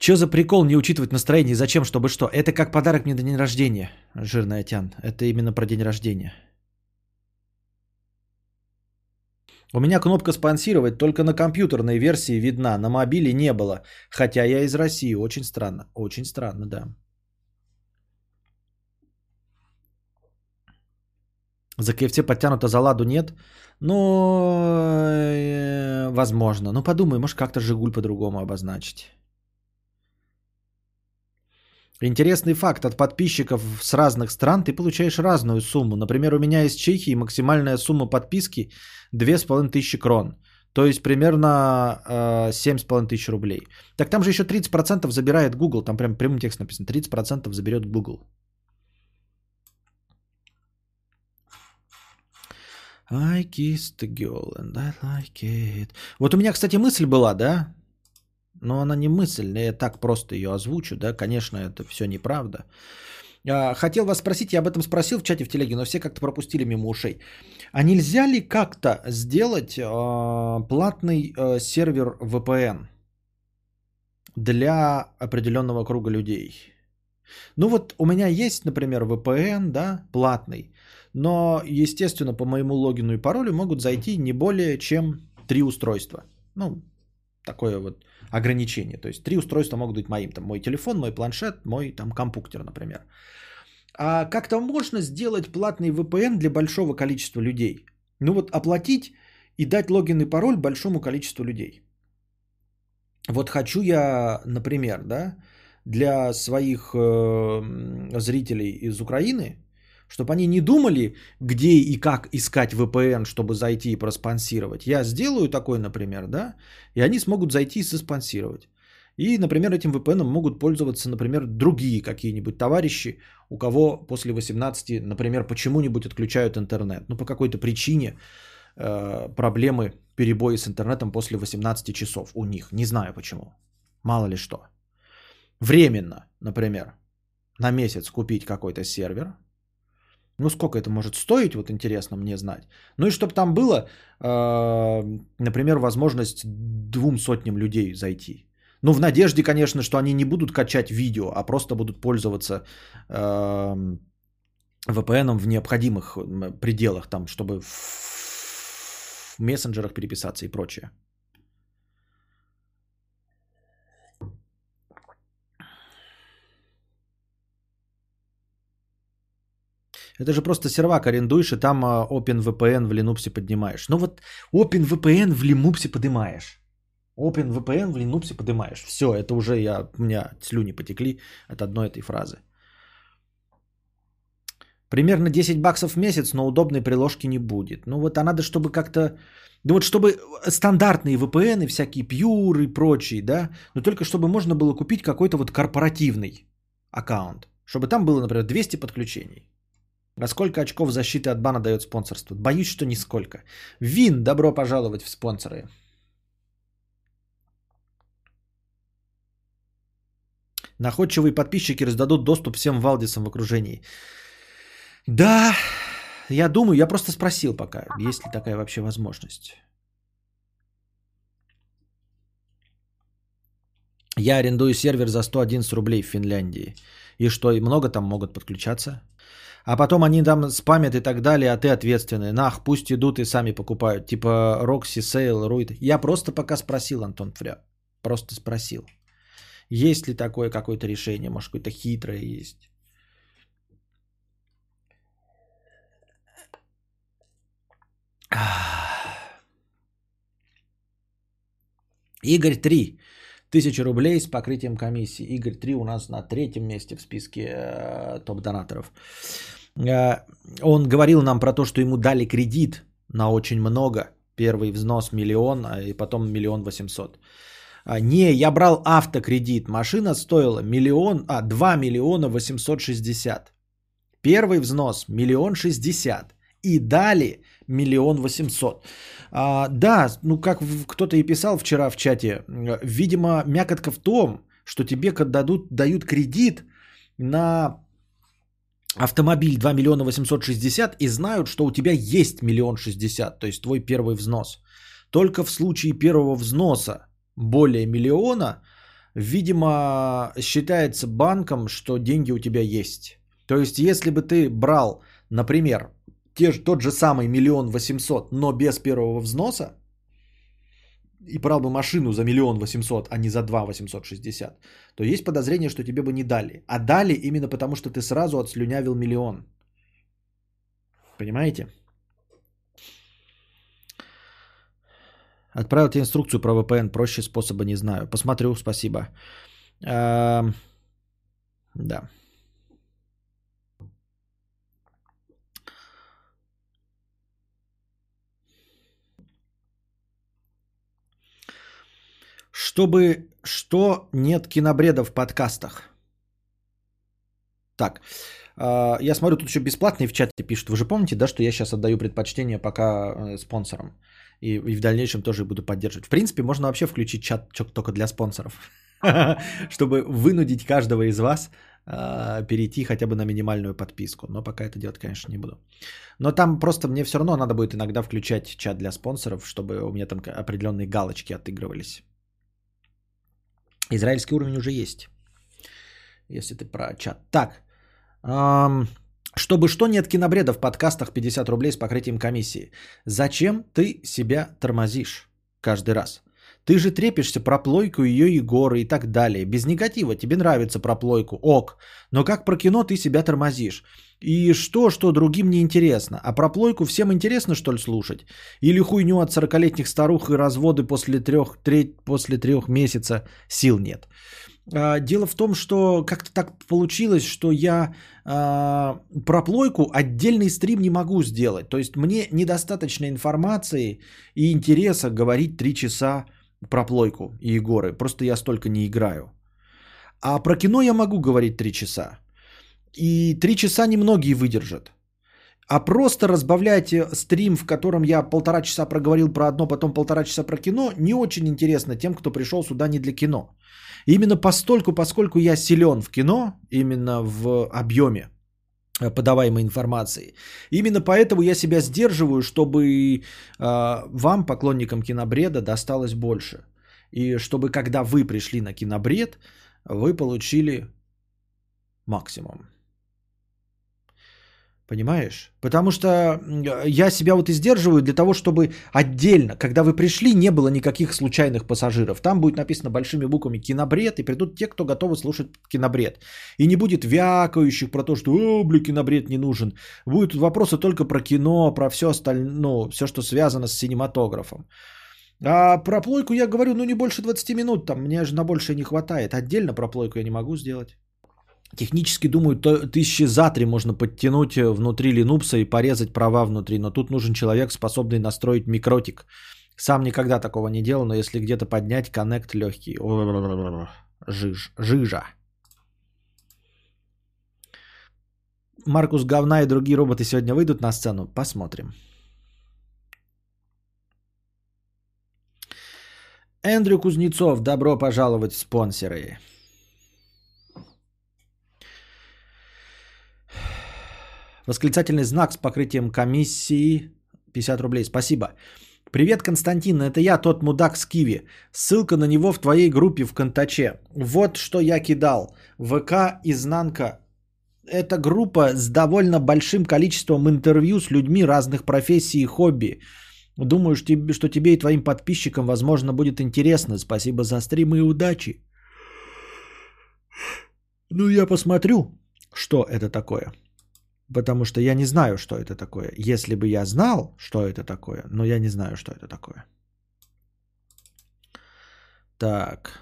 Че за прикол не учитывать настроение? Зачем, чтобы что? Это как подарок мне на день рождения, жирная тян. Это именно про день рождения. У меня кнопка спонсировать только на компьютерной версии видна, на мобиле не было. Хотя я из России. Очень странно. Очень странно, да. За КФЦ подтянуто, за Ладу нет. Ну, э, возможно. Ну, подумай, может как-то Жигуль по-другому обозначить. Интересный факт. От подписчиков с разных стран ты получаешь разную сумму. Например, у меня из Чехии максимальная сумма подписки 2500 крон. То есть примерно э, 7500 рублей. Так там же еще 30% забирает Google. Там прям прямым текстом написано. 30% заберет Google. I kissed the girl and I like it. Вот у меня, кстати, мысль была, да? Но она не мысль, я так просто ее озвучу, да? Конечно, это все неправда. А, хотел вас спросить, я об этом спросил в чате в телеге, но все как-то пропустили мимо ушей. А нельзя ли как-то сделать э, платный э, сервер VPN для определенного круга людей? Ну вот у меня есть, например, VPN, да, платный. Но, естественно, по моему логину и паролю могут зайти не более чем три устройства. Ну, такое вот ограничение. То есть три устройства могут быть моим. Там мой телефон, мой планшет, мой там компьютер, например. А как-то можно сделать платный VPN для большого количества людей. Ну вот оплатить и дать логин и пароль большому количеству людей. Вот хочу я, например, да, для своих э, зрителей из Украины чтобы они не думали, где и как искать VPN, чтобы зайти и проспонсировать. Я сделаю такой, например, да, и они смогут зайти и соспонсировать. И, например, этим VPN могут пользоваться, например, другие какие-нибудь товарищи, у кого после 18, например, почему-нибудь отключают интернет. Ну, по какой-то причине э, проблемы, перебои с интернетом после 18 часов у них. Не знаю почему. Мало ли что. Временно, например, на месяц купить какой-то сервер, ну, сколько это может стоить, вот интересно мне знать. Ну и чтобы там было, э, например, возможность двум сотням людей зайти. Ну, в надежде, конечно, что они не будут качать видео, а просто будут пользоваться э, VPN в необходимых пределах, там, чтобы в мессенджерах переписаться и прочее. Это же просто сервак арендуешь, и там а, OpenVPN в Linux поднимаешь. Ну вот OpenVPN в Linux поднимаешь. OpenVPN в Linux поднимаешь. Все, это уже я, у меня слюни потекли от одной этой фразы. Примерно 10 баксов в месяц, но удобной приложки не будет. Ну вот а надо, чтобы как-то... Ну вот чтобы стандартные VPN, всякие Pure и прочие, да, но только чтобы можно было купить какой-то вот корпоративный аккаунт. Чтобы там было, например, 200 подключений. А сколько очков защиты от бана дает спонсорство? Боюсь, что нисколько. Вин, добро пожаловать в спонсоры. Находчивые подписчики раздадут доступ всем Валдисам в окружении. Да, я думаю, я просто спросил пока, есть ли такая вообще возможность. Я арендую сервер за 111 рублей в Финляндии. И что, и много там могут подключаться? А потом они там спамят и так далее, а ты ответственный. Нах, пусть идут и сами покупают. Типа Рокси, Сейл, Руид. Я просто пока спросил, Антон Фря. Просто спросил. Есть ли такое какое-то решение? Может, какое-то хитрое есть? Игорь 3. Тысяча рублей с покрытием комиссии. Игорь 3 у нас на третьем месте в списке э, топ-донаторов. Э, он говорил нам про то, что ему дали кредит на очень много. Первый взнос миллион, а и потом миллион восемьсот. А, не, я брал автокредит. Машина стоила миллион, а, 2 миллиона 860. Первый взнос миллион шестьдесят. И дали миллион восемьсот. А, да, ну как кто-то и писал вчера в чате, видимо, мякотка в том, что тебе дадут, дают кредит на автомобиль 2 миллиона 860 и знают, что у тебя есть миллион шестьдесят, то есть твой первый взнос. Только в случае первого взноса более миллиона, видимо, считается банком, что деньги у тебя есть. То есть, если бы ты брал, например, те, тот же самый миллион восемьсот, но без первого взноса, и брал бы машину за миллион восемьсот, а не за два восемьсот шестьдесят, то есть подозрение, что тебе бы не дали. А дали именно потому, что ты сразу отслюнявил миллион. Понимаете? Отправил тебе инструкцию про VPN, проще способа не знаю. Посмотрю, спасибо. А, да. Чтобы что нет кинобреда в подкастах. Так, а, я смотрю, тут еще бесплатные в чате пишут. Вы же помните, да, что я сейчас отдаю предпочтение пока э, спонсорам. И, и в дальнейшем тоже буду поддерживать. В принципе, можно вообще включить чат только для спонсоров. Чтобы вынудить каждого из вас а, перейти хотя бы на минимальную подписку. Но пока это делать, конечно, не буду. Но там просто мне все равно надо будет иногда включать чат для спонсоров, чтобы у меня там определенные галочки отыгрывались. Израильский уровень уже есть. Если ты про чат. Так. Эм, чтобы что нет кинобреда в подкастах 50 рублей с покрытием комиссии. Зачем ты себя тормозишь каждый раз? Ты же трепишься про плойку, ее Егоры и так далее. Без негатива. Тебе нравится про плойку. Ок. Но как про кино ты себя тормозишь? И что, что другим не интересно? А про плойку всем интересно, что ли, слушать? Или хуйню от 40-летних старух и разводы после трех, треть, после трех месяца сил нет? А, дело в том, что как-то так получилось, что я а, про плойку отдельный стрим не могу сделать. То есть мне недостаточно информации и интереса говорить 3 часа про плойку и Егоры. Просто я столько не играю. А про кино я могу говорить 3 часа. И 3 часа немногие выдержат. А просто разбавлять э, стрим, в котором я полтора часа проговорил про одно, потом полтора часа про кино, не очень интересно тем, кто пришел сюда не для кино. Именно постольку, поскольку я силен в кино, именно в объеме подаваемой информации. Именно поэтому я себя сдерживаю, чтобы э, вам, поклонникам кинобреда, досталось больше. И чтобы когда вы пришли на кинобред, вы получили максимум. Понимаешь? Потому что я себя вот и сдерживаю для того, чтобы отдельно, когда вы пришли, не было никаких случайных пассажиров. Там будет написано большими буквами кинобред, и придут те, кто готовы слушать кинобред. И не будет вякающих про то, что «О, бля, кинобред не нужен». Будут вопросы только про кино, про все остальное, ну, все, что связано с синематографом. А про плойку я говорю, ну не больше 20 минут, там мне же на больше не хватает. Отдельно про плойку я не могу сделать. Технически, думаю, тысячи за три можно подтянуть э, внутри линупса и порезать права внутри, но тут нужен человек, способный настроить микротик. Сам никогда такого не делал, но если где-то поднять, коннект легкий. Жиж, жижа. Маркус Говна и другие роботы сегодня выйдут на сцену? Посмотрим. Эндрю Кузнецов, добро пожаловать в спонсоры. Восклицательный знак с покрытием комиссии 50 рублей. Спасибо. Привет, Константин, это я, тот мудак с Киви. Ссылка на него в твоей группе в Контаче. Вот что я кидал. ВК изнанка это группа с довольно большим количеством интервью с людьми разных профессий и хобби. Думаю, что тебе и твоим подписчикам, возможно, будет интересно. Спасибо за стрим и удачи. Ну, я посмотрю, что это такое. Потому что я не знаю, что это такое. Если бы я знал, что это такое, но я не знаю, что это такое. Так.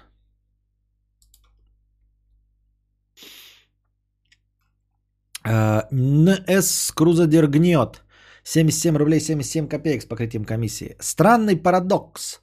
НС Крузадер гнет. 77 рублей 77 копеек с покрытием комиссии. Странный парадокс.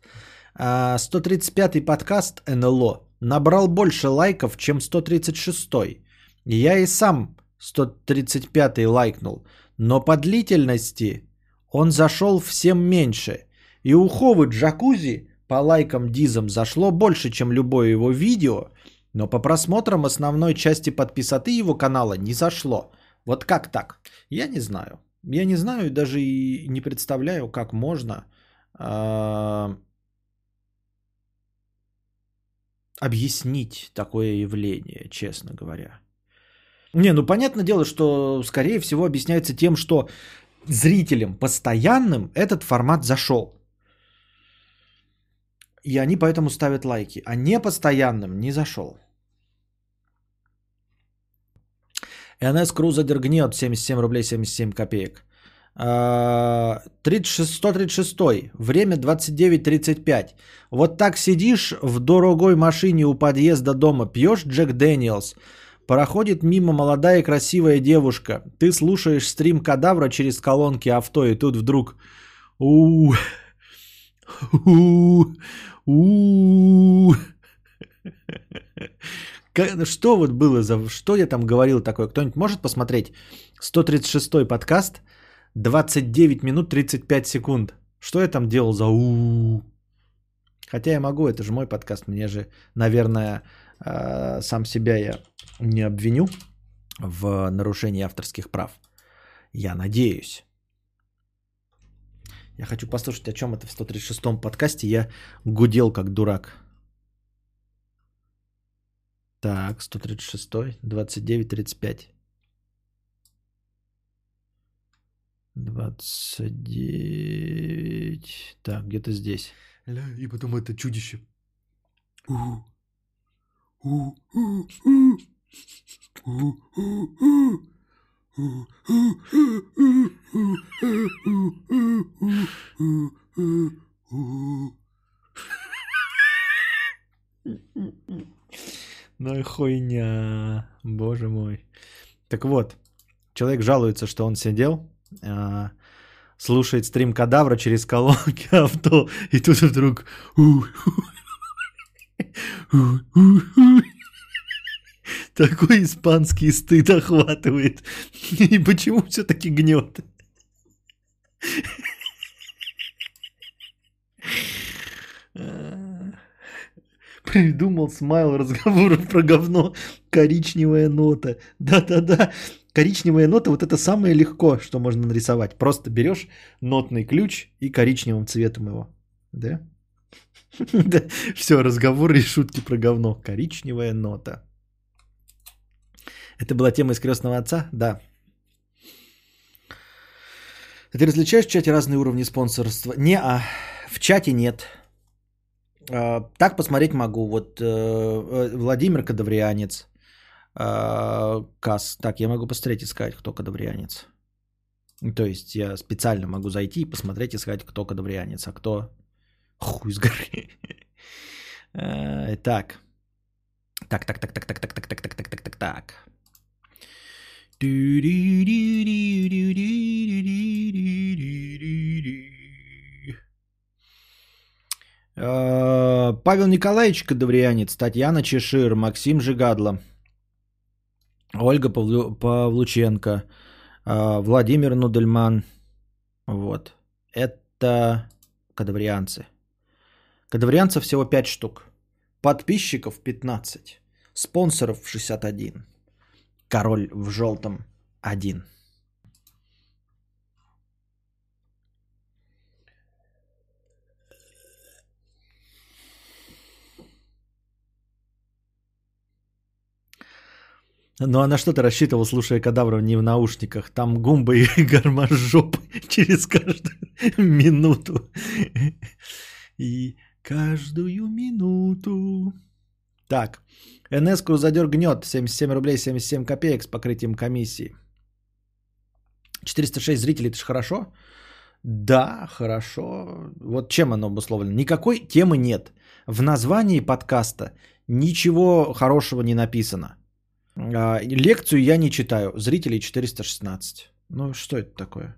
135-й подкаст НЛО набрал больше лайков, чем 136-й. Я и сам 135-й лайкнул. Но по длительности он зашел всем меньше. И у Ховы Джакузи по лайкам Дизам зашло больше, чем любое его видео, но по просмотрам основной части подписоты его канала не зашло. Вот как так? Я не знаю. Я не знаю даже и не представляю, как можно э, объяснить такое явление, честно говоря. Не, ну понятное дело, что скорее всего объясняется тем, что зрителям постоянным этот формат зашел. И они поэтому ставят лайки. А не постоянным не зашел. НС Крузадер гнет 77 рублей 77 копеек. 36, 136. Время 29.35. Вот так сидишь в дорогой машине у подъезда дома, пьешь Джек Дэниелс. Проходит мимо молодая красивая девушка. Ты слушаешь стрим кадавра через колонки авто, и тут вдруг... у у у Что вот было за... Что я там говорил такое? Кто-нибудь может посмотреть? 136-й подкаст, 29 минут 35 секунд. Что я там делал за у Хотя я могу, это же мой подкаст. Мне же, наверное, а, сам себя я не обвиню в нарушении авторских прав. Я надеюсь. Я хочу послушать, о чем это в 136-м подкасте. Я гудел как дурак. Так, 136, 29, 35. 29. Так, где-то здесь. И потом это чудище. Ну и хуйня, боже мой. Так вот, человек жалуется, что он сидел, а, слушает стрим кадавра через колонки авто, и тут вдруг... Такой испанский стыд охватывает. И почему все-таки гнет? Придумал смайл разговоров про говно. Коричневая нота. Да-да-да. Коричневая нота, вот это самое легко, что можно нарисовать. Просто берешь нотный ключ и коричневым цветом его. Да? Все, разговоры и шутки про говно. Коричневая нота. Это была тема из крестного отца? Да. Ты различаешь в чате разные уровни спонсорства? Не, а в чате нет. А, так посмотреть могу. Вот э, э, Владимир Кадаврианец. А, Кас. Так, я могу посмотреть и сказать, кто кадаврианец. То есть я специально могу зайти и посмотреть и сказать, кто кадаврианец, а кто хуй с горы. Так. Так, так, так, так, так, так, так, так, так, так, так, так, так. Павел Николаевич Кадаврианец, Татьяна Чешир, Максим Жигадло, Ольга Павлученко, Владимир Нудельман. Вот. Это кадаврианцы. Кадаврианцев всего 5 штук. Подписчиков 15. Спонсоров 61. Король в желтом один. Ну а на что ты рассчитывал, слушая кадавров не в наушниках? Там гумба и гармаш жопы через каждую минуту. И каждую минуту. Так, НС Крузадер гнет 77 рублей 77 копеек с покрытием комиссии. 406 зрителей, это же хорошо? Да, хорошо. Вот чем оно обусловлено? Никакой темы нет. В названии подкаста ничего хорошего не написано. А, лекцию я не читаю. Зрителей 416. Ну, что это такое?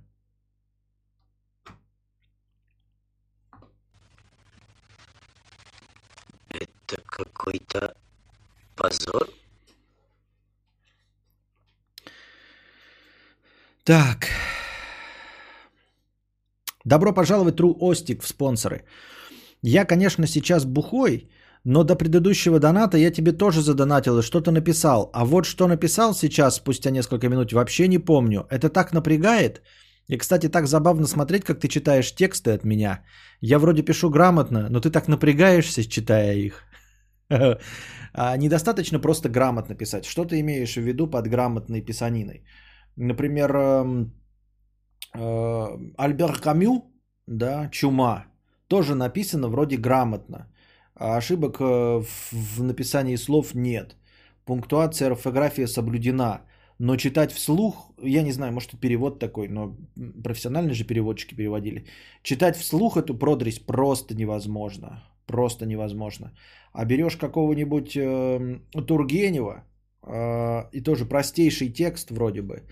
Это какой-то позор. Так. Добро пожаловать, True Остик, в спонсоры. Я, конечно, сейчас бухой, но до предыдущего доната я тебе тоже задонатил и что-то написал. А вот что написал сейчас, спустя несколько минут, вообще не помню. Это так напрягает. И, кстати, так забавно смотреть, как ты читаешь тексты от меня. Я вроде пишу грамотно, но ты так напрягаешься, читая их. А недостаточно просто грамотно писать. Что ты имеешь в виду под грамотной писаниной? Например, эм, э, Альбер Камю, да, «Чума», тоже написано вроде грамотно. А ошибок э, в написании слов нет. Пунктуация, орфография соблюдена. Но читать вслух, я не знаю, может перевод такой, но профессиональные же переводчики переводили. Читать вслух эту продресь просто невозможно. Просто невозможно. А берешь какого-нибудь э, Тургенева, э, и тоже простейший текст вроде бы,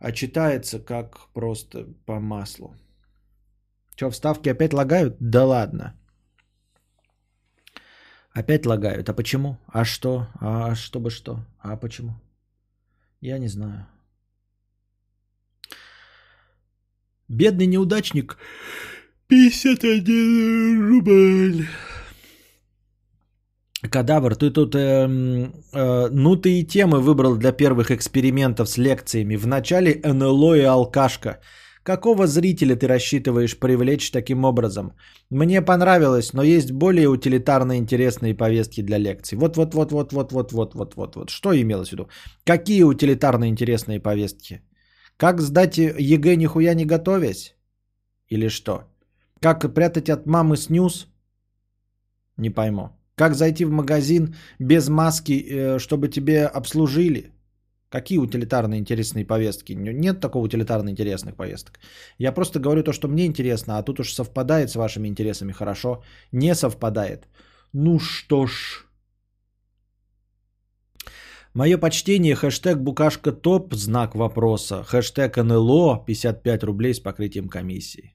а читается как просто по маслу. Что, вставки опять лагают? Да ладно. Опять лагают. А почему? А что? А чтобы что? А почему? Я не знаю. Бедный неудачник. 51 рубль. Кадавр, ты тут, э, э, ну ты и темы выбрал для первых экспериментов с лекциями. Вначале НЛО и алкашка. Какого зрителя ты рассчитываешь привлечь таким образом? Мне понравилось, но есть более утилитарно интересные повестки для лекций. Вот, вот, вот, вот, вот, вот, вот, вот, вот, вот. Что имелось в виду? Какие утилитарно интересные повестки? Как сдать ЕГЭ нихуя не готовясь? Или что? Как прятать от мамы снюс? Не пойму. Как зайти в магазин без маски, э, чтобы тебе обслужили? Какие утилитарные интересные повестки? Нет такого утилитарно интересных повесток. Я просто говорю то, что мне интересно, а тут уж совпадает с вашими интересами хорошо. Не совпадает. Ну что ж. Мое почтение, хэштег букашка топ, знак вопроса. Хэштег НЛО, 55 рублей с покрытием комиссии.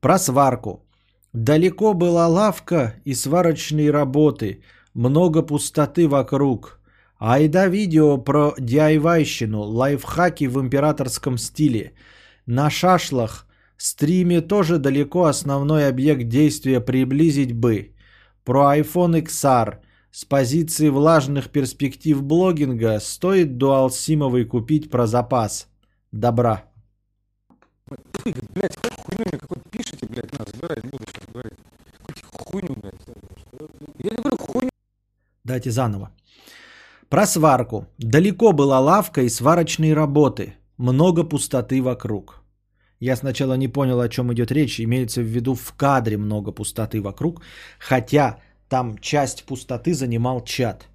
Про сварку. Далеко была лавка и сварочные работы. Много пустоты вокруг. Айда видео про диайвайщину, лайфхаки в императорском стиле. На шашлах, стриме тоже далеко основной объект действия приблизить бы. Про iPhone XR. С позиции влажных перспектив блогинга стоит дуалсимовый купить про запас. Добра. Блять, как хуйню какой пишете, блядь, нас, забирать, не буду сейчас говорить. Хуйню, блядь. Я не говорю хуйню. Дайте заново. Про сварку. Далеко была лавка и сварочные работы. Много пустоты вокруг. Я сначала не понял, о чем идет речь. Имеется в виду в кадре много пустоты вокруг. Хотя там часть пустоты занимал чат.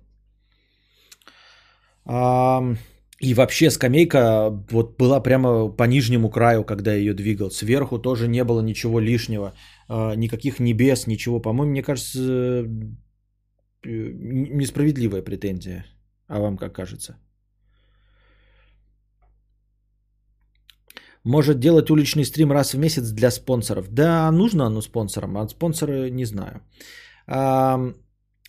И вообще скамейка вот была прямо по нижнему краю, когда я ее двигал. Сверху тоже не было ничего лишнего. А, никаких небес, ничего. По-моему, мне кажется, э, несправедливая претензия. А вам как кажется? Может делать уличный стрим раз в месяц для спонсоров. Да, нужно оно спонсорам, а спонсоры не знаю.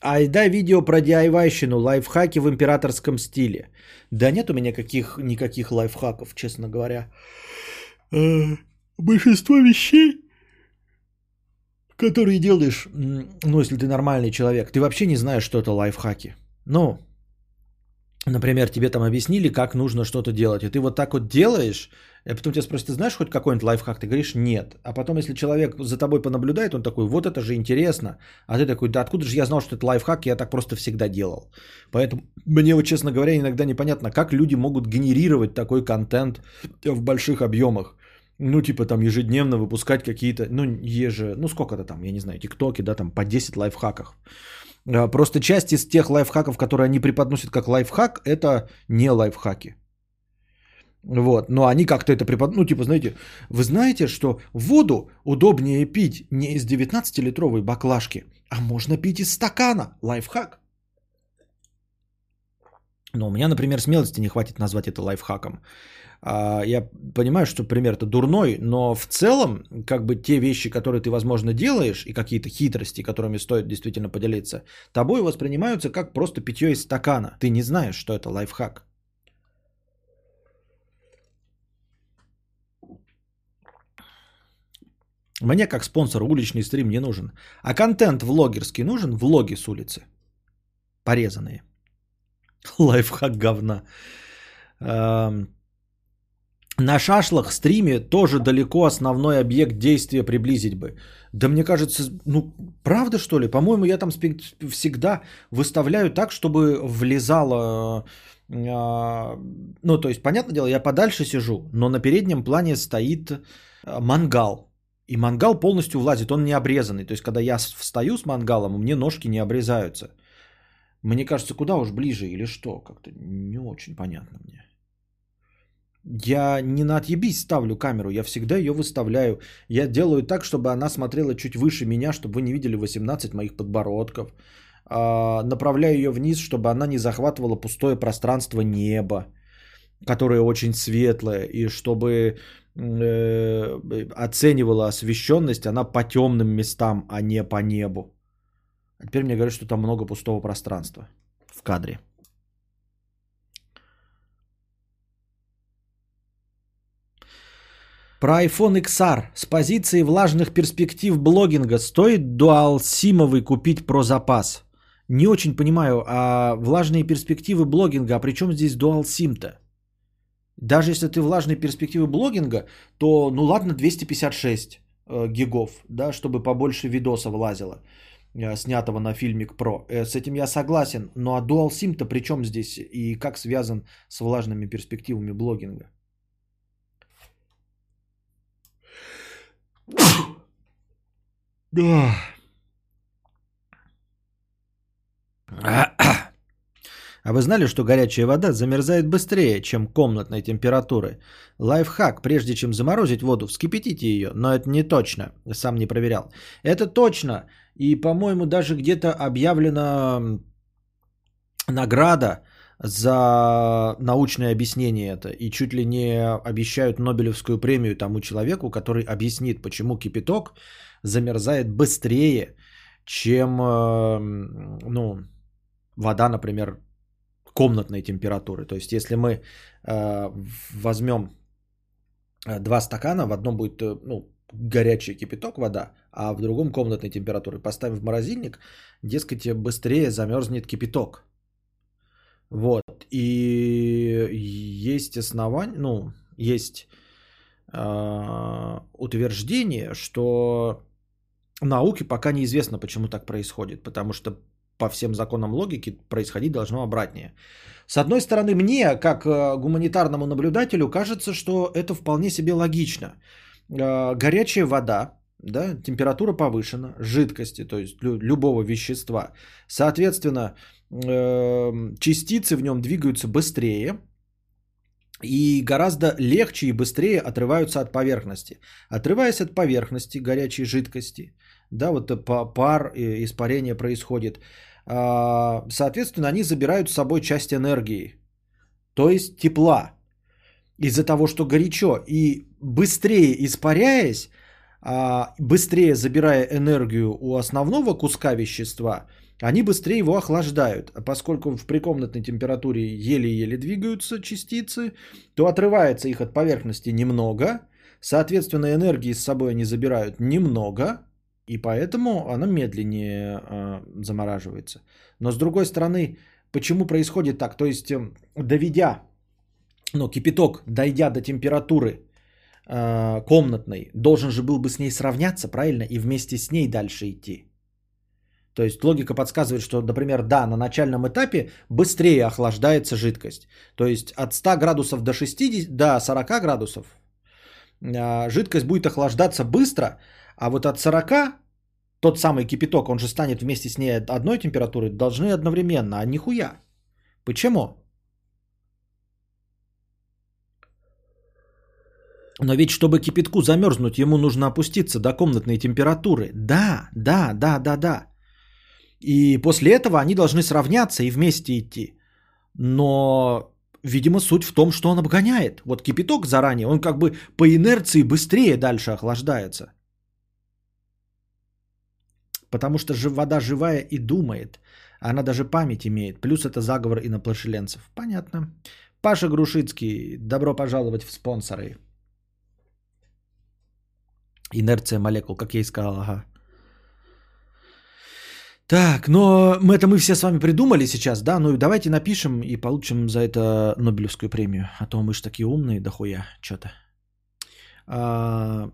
А, а да, видео про DIY-щину, лайфхаки в императорском стиле. Да нет у меня каких, никаких лайфхаков, честно говоря. А, большинство вещей, которые делаешь, ну, если ты нормальный человек, ты вообще не знаешь, что это лайфхаки. Ну, Например, тебе там объяснили, как нужно что-то делать, и ты вот так вот делаешь, И потом тебя спросят, ты знаешь хоть какой-нибудь лайфхак? Ты говоришь, нет. А потом, если человек за тобой понаблюдает, он такой, вот это же интересно. А ты такой, да откуда же я знал, что это лайфхак, я так просто всегда делал. Поэтому мне, вот, честно говоря, иногда непонятно, как люди могут генерировать такой контент в больших объемах. Ну, типа там ежедневно выпускать какие-то, ну, еже, ну, сколько-то там, я не знаю, тиктоки, да, там по 10 лайфхаков. А, просто часть из тех лайфхаков, которые они преподносят как лайфхак, это не лайфхаки. Вот, но они как-то это препод... Ну, типа, знаете, вы знаете, что воду удобнее пить не из 19-литровой баклажки, а можно пить из стакана. Лайфхак. Но у меня, например, смелости не хватит назвать это лайфхаком. А, я понимаю, что пример-то дурной, но в целом, как бы те вещи, которые ты, возможно, делаешь, и какие-то хитрости, которыми стоит действительно поделиться, тобой воспринимаются как просто питье из стакана. Ты не знаешь, что это лайфхак. Мне как спонсор уличный стрим не нужен. А контент влогерский нужен? Влоги с улицы. Порезанные. Лайфхак говна. На шашлах стриме тоже далеко основной объект действия приблизить бы. Да мне кажется, ну правда что ли? По-моему, я там всегда выставляю так, чтобы влезало... А, ну, то есть, понятное дело, я подальше сижу, но на переднем плане стоит а, мангал. И мангал полностью влазит, он не обрезанный. То есть, когда я встаю с мангалом, меня ножки не обрезаются. Мне кажется, куда уж ближе или что? Как-то не очень понятно мне. Я не на отъебись ставлю камеру, я всегда ее выставляю. Я делаю так, чтобы она смотрела чуть выше меня, чтобы вы не видели 18 моих подбородков. А, направляю ее вниз, чтобы она не захватывала пустое пространство неба, которое очень светлое, и чтобы э, оценивала освещенность она по темным местам, а не по небу. А теперь мне говорят, что там много пустого пространства в кадре. Про iPhone XR с позиции влажных перспектив блогинга стоит дуалсимовый купить про запас? Не очень понимаю, а влажные перспективы блогинга, а при чем здесь дуалсим-то? Даже если ты влажные перспективы блогинга, то ну ладно 256 э, гигов, да, чтобы побольше видоса влазило, э, снятого на фильмик Pro. Э, с этим я согласен, но а дуалсим-то при чем здесь и как связан с влажными перспективами блогинга? А вы знали, что горячая вода замерзает быстрее, чем комнатной температуры? Лайфхак, прежде чем заморозить воду, вскипятите ее, но это не точно, сам не проверял. Это точно, и, по-моему, даже где-то объявлена награда за научное объяснение это. И чуть ли не обещают Нобелевскую премию тому человеку, который объяснит, почему кипяток замерзает быстрее, чем э, ну, вода, например, комнатной температуры. То есть, если мы э, возьмем э, два стакана, в одном будет ну, горячий кипяток, вода, а в другом комнатной температуры, поставим в морозильник, дескать, быстрее замерзнет кипяток. Вот. И есть основания, ну, есть э, утверждение, что науке пока неизвестно, почему так происходит, потому что по всем законам логики происходить должно обратнее. С одной стороны, мне, как э, гуманитарному наблюдателю, кажется, что это вполне себе логично. Э, горячая вода, да, температура повышена, жидкости, то есть любого вещества. Соответственно, частицы в нем двигаются быстрее и гораздо легче и быстрее отрываются от поверхности. Отрываясь от поверхности горячей жидкости, да, вот пар, испарение происходит, а, соответственно, они забирают с собой часть энергии, то есть тепла. Из-за того, что горячо и быстрее испаряясь, а, быстрее забирая энергию у основного куска вещества – они быстрее его охлаждают. А поскольку в прикомнатной температуре еле-еле двигаются частицы, то отрывается их от поверхности немного, соответственно, энергии с собой они забирают немного, и поэтому она медленнее э, замораживается. Но с другой стороны, почему происходит так? То есть, э, доведя, ну, кипяток, дойдя до температуры э, комнатной должен же был бы с ней сравняться, правильно, и вместе с ней дальше идти. То есть логика подсказывает, что, например, да, на начальном этапе быстрее охлаждается жидкость. То есть от 100 градусов до 60, до 40 градусов э, жидкость будет охлаждаться быстро, а вот от 40 тот самый кипяток, он же станет вместе с ней одной температуры, должны одновременно, а нихуя. Почему? Но ведь, чтобы кипятку замерзнуть, ему нужно опуститься до комнатной температуры. Да, да, да, да, да. И после этого они должны сравняться и вместе идти. Но, видимо, суть в том, что он обгоняет. Вот кипяток заранее, он как бы по инерции быстрее дальше охлаждается. Потому что вода живая и думает. Она даже память имеет. Плюс это заговор иноплашеленцев. Понятно. Паша Грушицкий, добро пожаловать в спонсоры. Инерция молекул, как я и сказал, ага. Так, но мы это мы все с вами придумали сейчас, да? Ну давайте напишем и получим за это Нобелевскую премию. А то мы же такие умные, дохуя, что-то. А...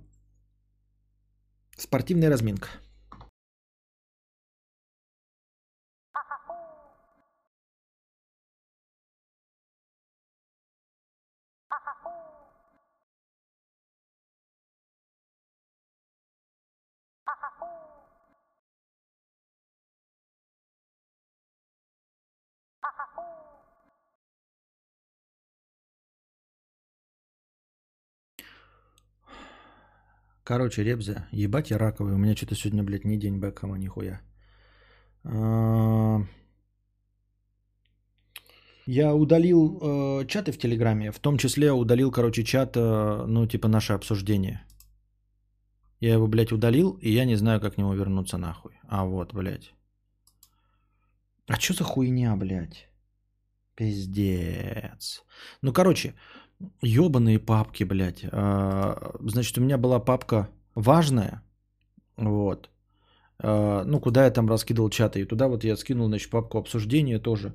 Спортивная разминка. Короче, Ребзя, ебать я раковый. У меня что-то сегодня, блядь, не день Бекхэма, нихуя. А, я удалил э, чаты в Телеграме, в том числе удалил, короче, чат, э, ну, типа, наше обсуждение. Я его, блядь, удалил, и я не знаю, как к нему вернуться нахуй. А вот, блядь. А что за хуйня, блядь? Пиздец. Ну, короче, ебаные папки, блядь. А, значит, у меня была папка важная, вот. А, ну, куда я там раскидывал чаты. И туда вот я скинул, значит, папку обсуждения тоже.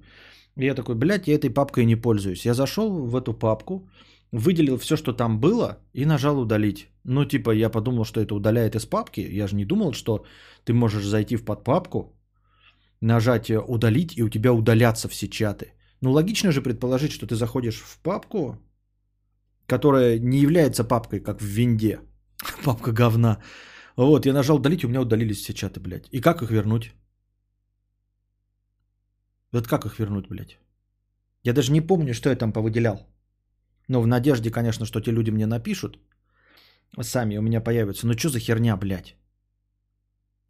И я такой, блядь, я этой папкой не пользуюсь. Я зашел в эту папку, выделил все, что там было, и нажал удалить. Ну, типа, я подумал, что это удаляет из папки. Я же не думал, что ты можешь зайти в подпапку, нажать удалить, и у тебя удалятся все чаты. Ну, логично же предположить, что ты заходишь в папку, которая не является папкой, как в винде. Папка говна. Вот, я нажал удалить, у меня удалились все чаты, блядь. И как их вернуть? Вот как их вернуть, блядь? Я даже не помню, что я там повыделял. Но в надежде, конечно, что те люди мне напишут. Сами у меня появятся. Ну что за херня, блядь?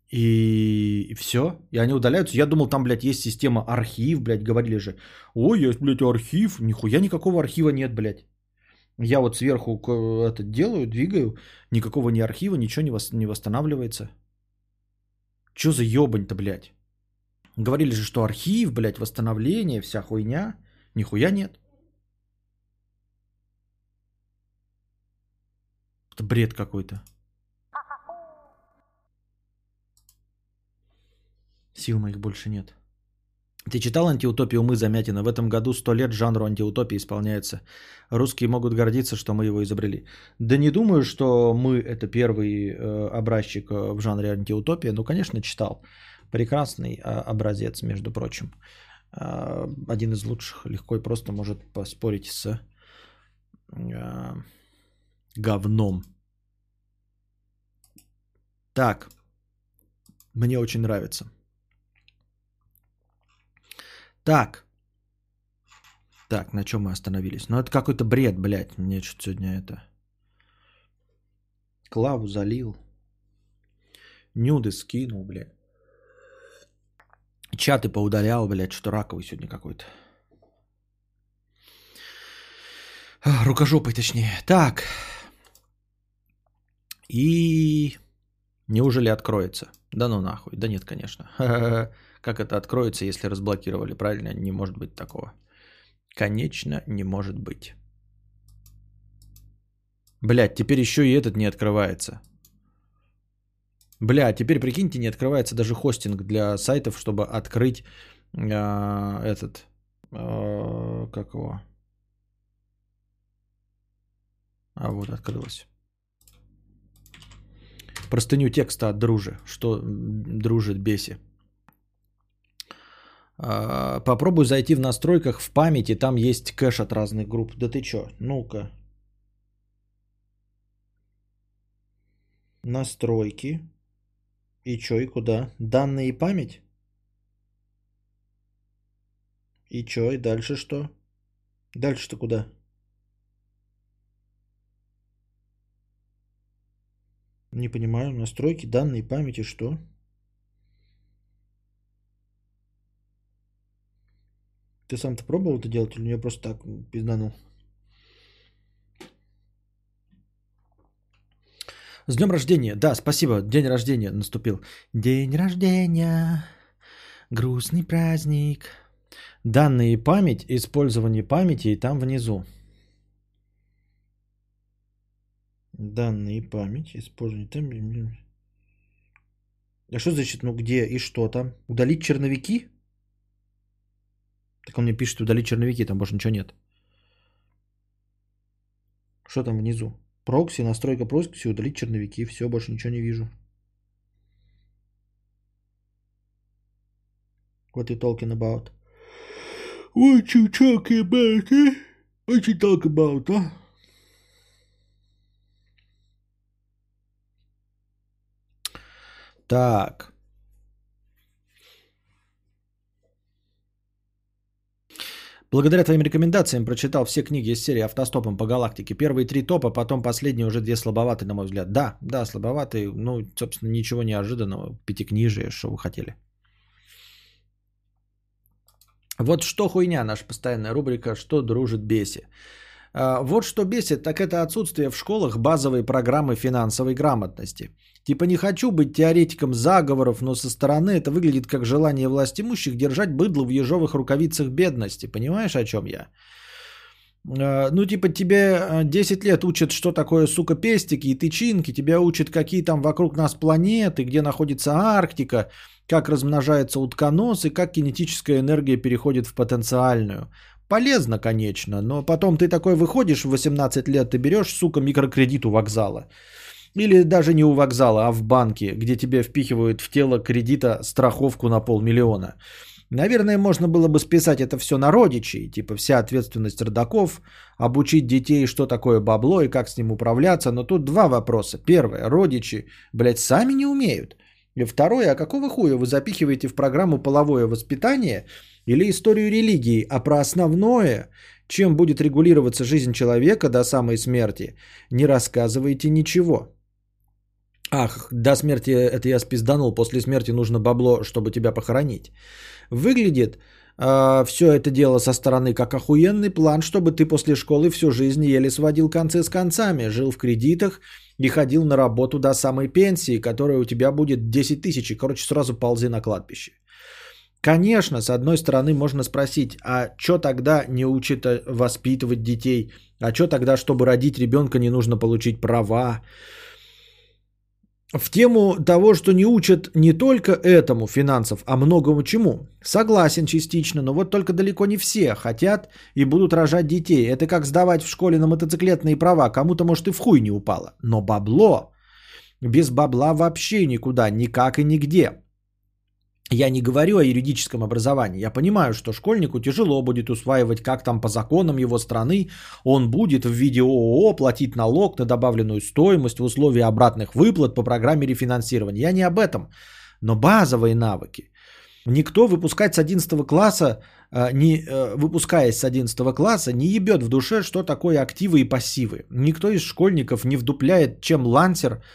И, и все. И они удаляются. Я думал, там, блядь, есть система архив, блядь, говорили же. Ой, есть, блядь, архив. Нихуя никакого архива нет, блядь. Я вот сверху это делаю, двигаю, никакого ни архива, ничего не, вос, не восстанавливается. Чё за ебань-то, блядь? Говорили же, что архив, блядь, восстановление, вся хуйня. Нихуя нет. Это бред какой-то. Сил моих больше нет. Ты читал антиутопию «Мы» Замятина? В этом году сто лет жанру антиутопии исполняется. Русские могут гордиться, что мы его изобрели. Да не думаю, что «Мы» — это первый э, образчик э, в жанре антиутопия. Ну, конечно, читал. Прекрасный э, образец, между прочим. Э, один из лучших. Легко и просто может поспорить с э, говном. Так. Мне очень нравится. Так. Так, на чем мы остановились? Ну, это какой-то бред, блядь. Мне что-то сегодня это... Клаву залил. Нюды скинул, блядь. Чаты поудалял, блядь, что раковый сегодня какой-то. Рукожопый, точнее. Так. И неужели откроется? Да ну нахуй. Да нет, конечно. Как это откроется, если разблокировали? Правильно, не может быть такого. Конечно, не может быть. Блядь, теперь еще и этот не открывается. Бля, теперь прикиньте, не открывается даже хостинг для сайтов, чтобы открыть э, этот, э, как его? А вот открылось. простыню текста от дружи, что дружит беси. А, попробуй зайти в настройках в памяти, там есть кэш от разных групп. Да ты чё? Ну-ка. Настройки. И чё, и куда? Данные и память? И чё, и дальше что? Дальше-то куда? Не понимаю. Настройки, данные памяти, что? Ты сам-то пробовал это делать или я просто так пизданул? С днем рождения. Да, спасибо. День рождения наступил. День рождения. Грустный праздник. Данные и память, использование памяти и там внизу. Данные и память, использование там. А что значит, ну где и что там? Удалить черновики? Так он мне пишет, удалить черновики, там больше ничего нет. Что там внизу? Прокси, настройка прокси, удалить черновики. Все, больше ничего не вижу. What you talking about? What you talking about, eh? What you talking about, а? Так. Благодаря твоим рекомендациям прочитал все книги из серии «Автостопом по галактике». Первые три топа, потом последние уже две слабоваты, на мой взгляд. Да, да, слабоватые. Ну, собственно, ничего неожиданного. Пятикнижие, что вы хотели. Вот что хуйня, наша постоянная рубрика «Что дружит беси». А, вот что бесит, так это отсутствие в школах базовой программы финансовой грамотности. Типа не хочу быть теоретиком заговоров, но со стороны это выглядит как желание власть имущих держать быдло в ежовых рукавицах бедности. Понимаешь, о чем я? А, ну, типа, тебе 10 лет учат, что такое, сука, пестики и тычинки, тебя учат, какие там вокруг нас планеты, где находится Арктика, как размножается утконос и как кинетическая энергия переходит в потенциальную. Полезно, конечно, но потом ты такой выходишь в 18 лет, ты берешь, сука, микрокредит у вокзала. Или даже не у вокзала, а в банке, где тебе впихивают в тело кредита страховку на полмиллиона. Наверное, можно было бы списать это все на родичей, типа вся ответственность родаков, обучить детей, что такое бабло и как с ним управляться. Но тут два вопроса. Первое, родичи, блядь, сами не умеют. И второе, а какого хуя вы запихиваете в программу половое воспитание или историю религии, а про основное, чем будет регулироваться жизнь человека до самой смерти, не рассказываете ничего. Ах, до смерти это я спизданул, после смерти нужно бабло, чтобы тебя похоронить. Выглядит э, а, все это дело со стороны как охуенный план, чтобы ты после школы всю жизнь еле сводил концы с концами, жил в кредитах и ходил на работу до самой пенсии, которая у тебя будет 10 тысяч, и, короче, сразу ползи на кладбище. Конечно, с одной стороны можно спросить, а что тогда не учат э, воспитывать детей? А что тогда, чтобы родить ребенка, не нужно получить права? В тему того, что не учат не только этому финансов, а многому чему. Согласен частично, но вот только далеко не все хотят и будут рожать детей. Это как сдавать в школе на мотоциклетные права. Кому-то, может, и в хуй не упало. Но бабло. Без бабла вообще никуда, никак и нигде. Я не говорю о юридическом образовании. Я понимаю, что школьнику тяжело будет усваивать, как там по законам его страны он будет в виде ООО платить налог на добавленную стоимость в условии обратных выплат по программе рефинансирования. Я не об этом. Но базовые навыки. Никто выпускать с 11 класса, э, не, э, выпускаясь с 11 класса, не ебет в душе, что такое активы и пассивы. Никто из школьников не вдупляет, чем лансер –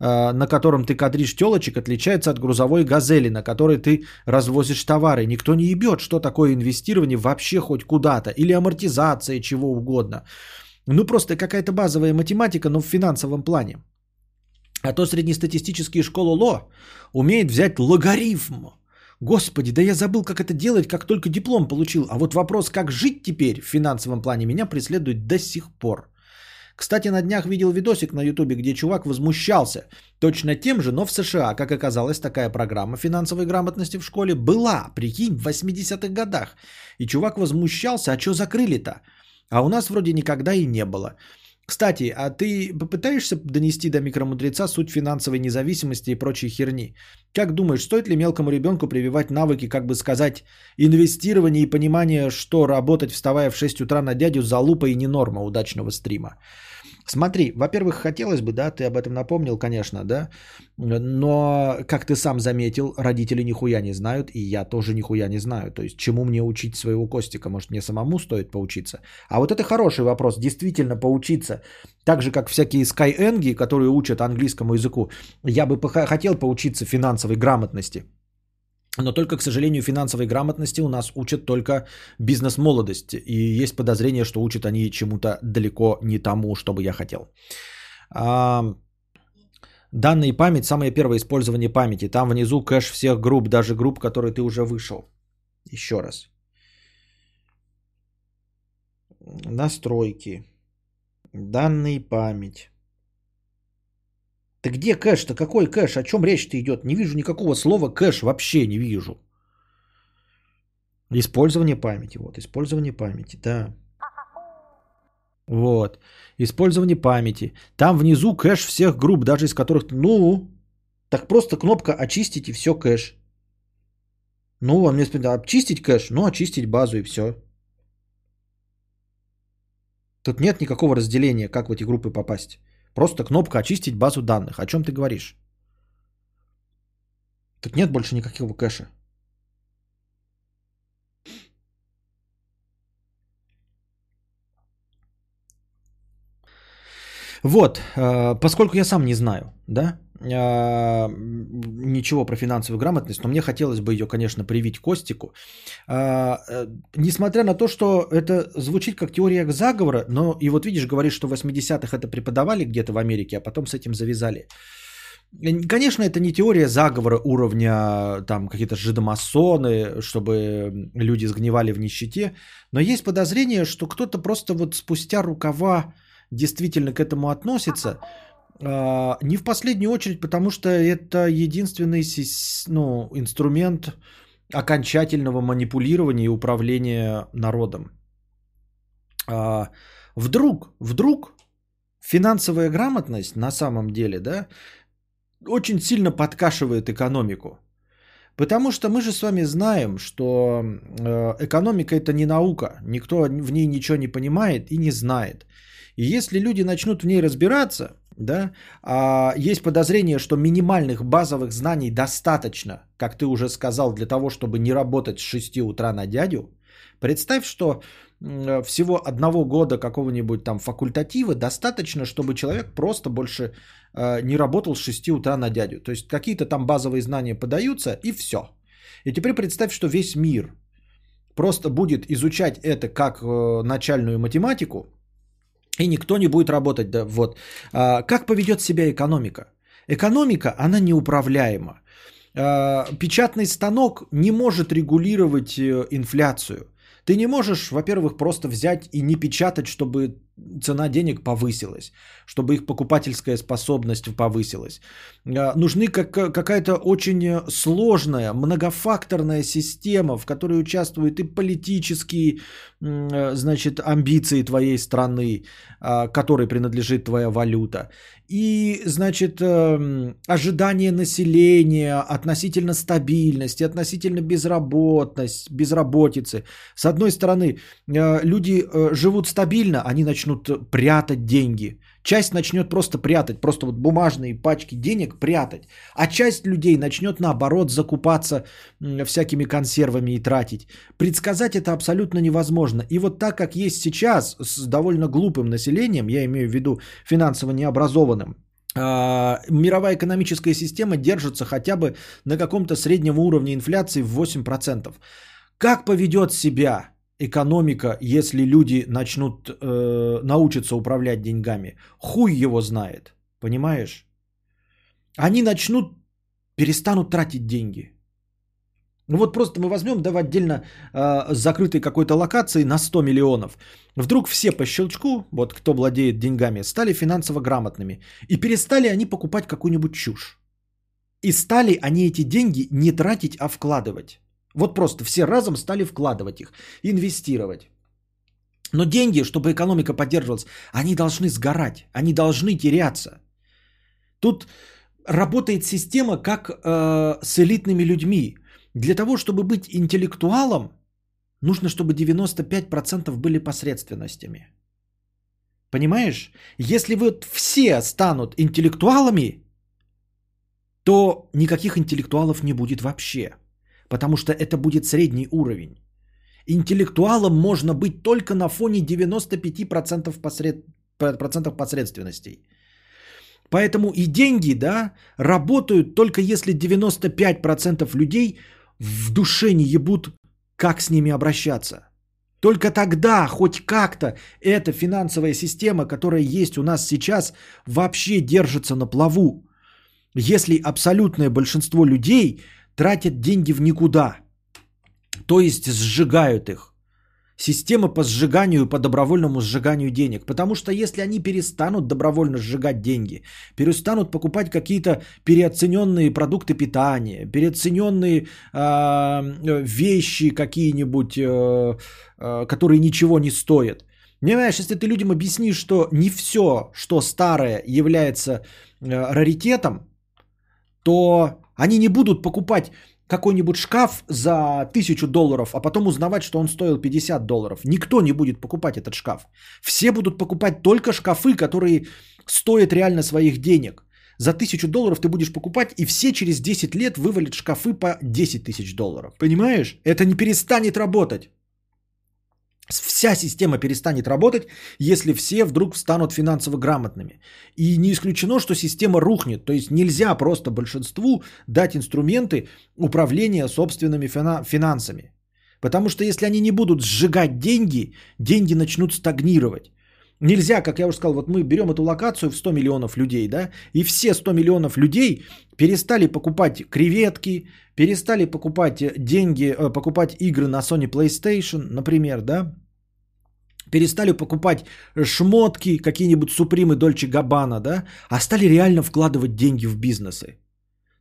на котором ты кадришь телочек, отличается от грузовой газели, на которой ты развозишь товары. Никто не ебет, что такое инвестирование вообще хоть куда-то. Или амортизация, чего угодно. Ну просто какая-то базовая математика, но в финансовом плане. А то среднестатистические школы ЛО умеет взять логарифм. Господи, да я забыл, как это делать, как только диплом получил. А вот вопрос, как жить теперь в финансовом плане, меня преследует до сих пор. Кстати, на днях видел видосик на ютубе, где чувак возмущался точно тем же, но в США, как оказалось, такая программа финансовой грамотности в школе была, прикинь, в 80-х годах. И чувак возмущался, а что закрыли-то? А у нас вроде никогда и не было. Кстати, а ты попытаешься донести до микромудреца суть финансовой независимости и прочей херни? Как думаешь, стоит ли мелкому ребенку прививать навыки, как бы сказать, инвестирования и понимания, что работать, вставая в 6 утра на дядю, залупа и не норма удачного стрима? Смотри, во-первых, хотелось бы, да, ты об этом напомнил, конечно, да, но, как ты сам заметил, родители нихуя не знают, и я тоже нихуя не знаю. То есть, чему мне учить своего Костика? Может, мне самому стоит поучиться? А вот это хороший вопрос, действительно поучиться. Так же, как всякие скайэнги, которые учат английскому языку. Я бы хотел поучиться финансовой грамотности. Но только, к сожалению, финансовой грамотности у нас учат только бизнес-молодость. И есть подозрение, что учат они чему-то далеко не тому, что бы я хотел. А, данные память, самое первое использование памяти. Там внизу кэш всех групп, даже групп, которые ты уже вышел. Еще раз. Настройки. Данные память. Ты где кэш-то? Какой кэш? О чем речь-то идет? Не вижу никакого слова кэш, вообще не вижу. Использование памяти. Вот, использование памяти, да. Вот. Использование памяти. Там внизу кэш всех групп, даже из которых... Ну, так просто кнопка очистить и все кэш. Ну, а мне спрашивают, очистить кэш? Ну, очистить базу и все. Тут нет никакого разделения, как в эти группы попасть. Просто кнопка «Очистить базу данных». О чем ты говоришь? Тут нет больше никакого кэша. Вот, э, поскольку я сам не знаю, да, э, ничего про финансовую грамотность, но мне хотелось бы ее, конечно, привить Костику. Э, несмотря на то, что это звучит как теория заговора, но и вот видишь, говоришь, что в 80-х это преподавали где-то в Америке, а потом с этим завязали. Конечно, это не теория заговора уровня там какие-то жидомасоны, чтобы люди сгнивали в нищете, но есть подозрение, что кто-то просто вот спустя рукава действительно к этому относится. А, не в последнюю очередь, потому что это единственный ну, инструмент окончательного манипулирования и управления народом. А, вдруг, вдруг финансовая грамотность на самом деле, да, очень сильно подкашивает экономику. Потому что мы же с вами знаем, что э, экономика это не наука, никто в ней ничего не понимает и не знает. И если люди начнут в ней разбираться, да, а есть подозрение, что минимальных базовых знаний достаточно, как ты уже сказал, для того, чтобы не работать с 6 утра на дядю, представь, что всего одного года какого-нибудь там факультатива достаточно, чтобы человек просто больше э, не работал с 6 утра на дядю. То есть какие-то там базовые знания подаются и все. И теперь представь, что весь мир просто будет изучать это как э, начальную математику, и никто не будет работать. Да, вот. А, как поведет себя экономика? Экономика, она неуправляема. А, печатный станок не может регулировать э, инфляцию. Ты не можешь, во-первых, просто взять и не печатать, чтобы цена денег повысилась, чтобы их покупательская способность повысилась. А, нужны как, какая-то очень сложная, многофакторная система, в которой участвуют и политические значит, амбиции твоей страны, а, которой принадлежит твоя валюта, и, значит, эм, ожидание населения относительно стабильности, относительно безработность, безработицы. С одной стороны, э, люди э, живут стабильно, они начнут прятать деньги. Часть начнет просто прятать, просто вот бумажные пачки денег прятать. А часть людей начнет наоборот закупаться всякими консервами и тратить. Предсказать это абсолютно невозможно. И вот так как есть сейчас с довольно глупым населением, я имею в виду финансово необразованным, а, мировая экономическая система держится хотя бы на каком-то среднем уровне инфляции в 8%. Как поведет себя экономика, если люди начнут э, научиться управлять деньгами? Хуй его знает, понимаешь? Они начнут, перестанут тратить деньги. Ну вот просто мы возьмем, да, в отдельно э, закрытой какой-то локации на 100 миллионов. Вдруг все по щелчку, вот кто владеет деньгами, стали финансово грамотными. И перестали они покупать какую-нибудь чушь. И стали они эти деньги не тратить, а вкладывать. Вот просто все разом стали вкладывать их, инвестировать. Но деньги, чтобы экономика поддерживалась, они должны сгорать, они должны теряться. Тут работает система как э, с элитными людьми. Для того, чтобы быть интеллектуалом, нужно, чтобы 95% были посредственностями. Понимаешь? Если вот все станут интеллектуалами, то никаких интеллектуалов не будет вообще. Потому что это будет средний уровень. Интеллектуалом можно быть только на фоне 95% посред... процентов посредственностей. Поэтому и деньги, да, работают только если 95% людей в душе не ебут, как с ними обращаться. Только тогда хоть как-то эта финансовая система, которая есть у нас сейчас, вообще держится на плаву. Если абсолютное большинство людей тратят деньги в никуда, то есть сжигают их. Система по сжиганию, по добровольному сжиганию денег. Потому что если они перестанут добровольно сжигать деньги, перестанут покупать какие-то переоцененные продукты питания, переоцененные э, вещи какие-нибудь, э, э, которые ничего не стоят. Понимаешь, если ты людям объяснишь, что не все, что старое, является э, раритетом, то они не будут покупать какой-нибудь шкаф за тысячу долларов, а потом узнавать, что он стоил 50 долларов. Никто не будет покупать этот шкаф. Все будут покупать только шкафы, которые стоят реально своих денег. За тысячу долларов ты будешь покупать, и все через 10 лет вывалят шкафы по 10 тысяч долларов. Понимаешь? Это не перестанет работать. Вся система перестанет работать, если все вдруг станут финансово грамотными. И не исключено, что система рухнет. То есть нельзя просто большинству дать инструменты управления собственными финансами. Потому что если они не будут сжигать деньги, деньги начнут стагнировать. Нельзя, как я уже сказал, вот мы берем эту локацию в 100 миллионов людей, да, и все 100 миллионов людей перестали покупать креветки, перестали покупать деньги, э, покупать игры на Sony PlayStation, например, да, перестали покупать шмотки, какие-нибудь Супримы, Дольче Габбана, да, а стали реально вкладывать деньги в бизнесы.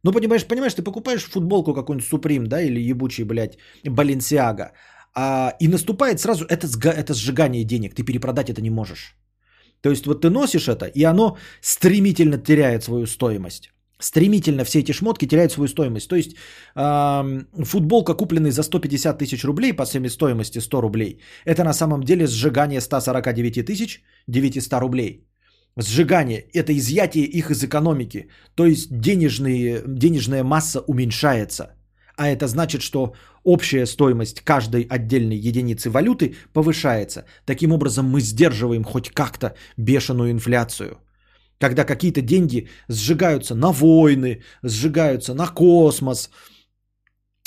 Ну, понимаешь, понимаешь, ты покупаешь футболку какую-нибудь Суприм, да, или ебучий, блядь, Баленсиага, а, и наступает сразу это, это сжигание денег, ты перепродать это не можешь. То есть вот ты носишь это, и оно стремительно теряет свою стоимость. Стремительно все эти шмотки теряют свою стоимость. То есть э, футболка, купленная за 150 тысяч рублей по стоимости 100 рублей, это на самом деле сжигание 149 тысяч 900 рублей. Сжигание – это изъятие их из экономики. То есть денежные, денежная масса уменьшается. А это значит, что общая стоимость каждой отдельной единицы валюты повышается. Таким образом мы сдерживаем хоть как-то бешеную инфляцию. Когда какие-то деньги сжигаются на войны, сжигаются на космос,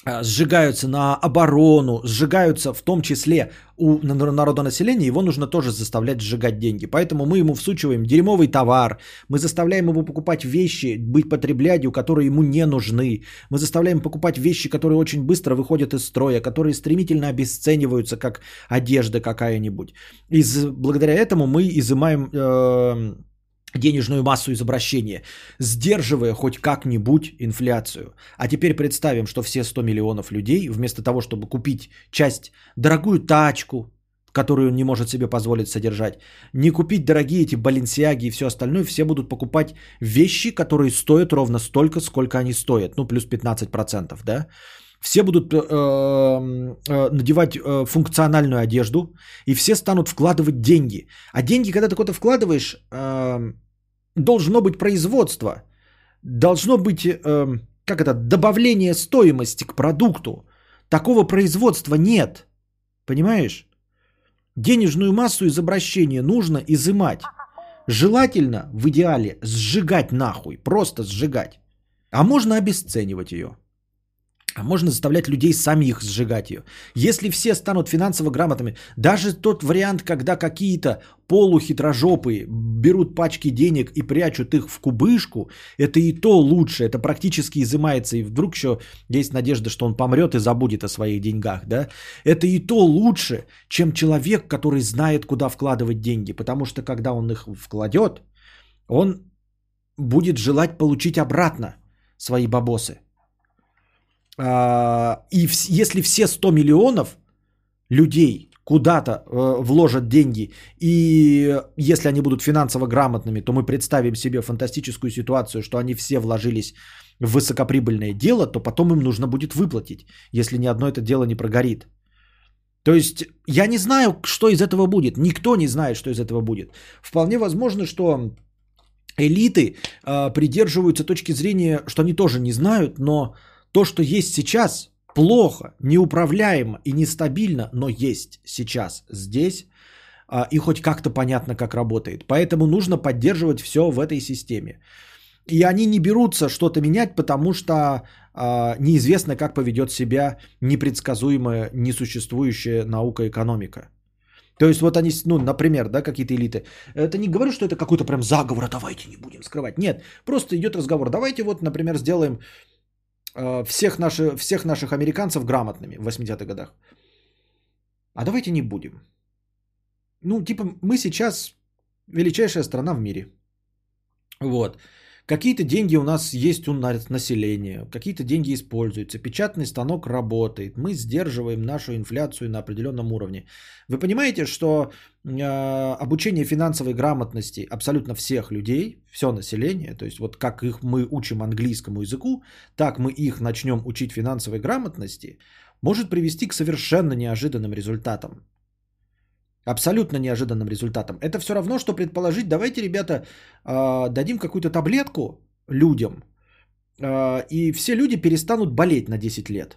сжигаются на оборону, сжигаются в том числе у народонаселения, его нужно тоже заставлять сжигать деньги. Поэтому мы ему всучиваем дерьмовый товар, мы заставляем его покупать вещи, быть потреблядью, которые ему не нужны. Мы заставляем покупать вещи, которые очень быстро выходят из строя, которые стремительно обесцениваются, как одежда какая-нибудь. И благодаря этому мы изымаем... Э- денежную массу из обращения, сдерживая хоть как-нибудь инфляцию. А теперь представим, что все 100 миллионов людей, вместо того, чтобы купить часть, дорогую тачку, которую он не может себе позволить содержать, не купить дорогие эти баленсиаги и все остальное, все будут покупать вещи, которые стоят ровно столько, сколько они стоят, ну плюс 15%, да? Все будут э, э, надевать э, функциональную одежду, и все станут вкладывать деньги. А деньги, когда ты куда-то вкладываешь, э, должно быть производство, должно быть, э, как это, добавление стоимости к продукту. Такого производства нет. Понимаешь? Денежную массу из обращения нужно изымать. Желательно, в идеале, сжигать нахуй, просто сжигать. А можно обесценивать ее. А можно заставлять людей сами их сжигать ее. Если все станут финансово грамотными, даже тот вариант, когда какие-то полухитрожопые берут пачки денег и прячут их в кубышку, это и то лучше, это практически изымается, и вдруг еще есть надежда, что он помрет и забудет о своих деньгах, да, это и то лучше, чем человек, который знает, куда вкладывать деньги, потому что когда он их вкладет, он будет желать получить обратно свои бабосы. А, и если все 100 миллионов людей куда-то э, вложат деньги, и если они будут финансово грамотными, то мы представим себе фантастическую ситуацию, что они все вложились в высокоприбыльное дело, то потом им нужно будет выплатить, если ни одно это дело не прогорит. То есть я не знаю, что из этого будет. Никто не знает, что из этого будет. Вполне возможно, что элиты э, придерживаются точки зрения, что они тоже не знают, но то, что есть сейчас, плохо, неуправляемо и нестабильно, но есть сейчас здесь, э, и хоть как-то понятно, как работает. Поэтому нужно поддерживать все в этой системе. И они не берутся что-то менять, потому что э, неизвестно, как поведет себя непредсказуемая, несуществующая наука экономика. То есть вот они, ну, например, да, какие-то элиты. Это не говорю, что это какой-то прям заговор, а давайте не будем скрывать. Нет, просто идет разговор. Давайте вот, например, сделаем всех, наши, всех наших американцев грамотными в 80-х годах. А давайте не будем. Ну, типа, мы сейчас величайшая страна в мире. Вот. Какие-то деньги у нас есть у населения, какие-то деньги используются, печатный станок работает, мы сдерживаем нашу инфляцию на определенном уровне. Вы понимаете, что э, обучение финансовой грамотности абсолютно всех людей, все население, то есть вот как их мы учим английскому языку, так мы их начнем учить финансовой грамотности, может привести к совершенно неожиданным результатам. Абсолютно неожиданным результатом. Это все равно, что предположить, давайте, ребята, а, дадим какую-то таблетку людям, а, и все люди перестанут болеть на 10 лет.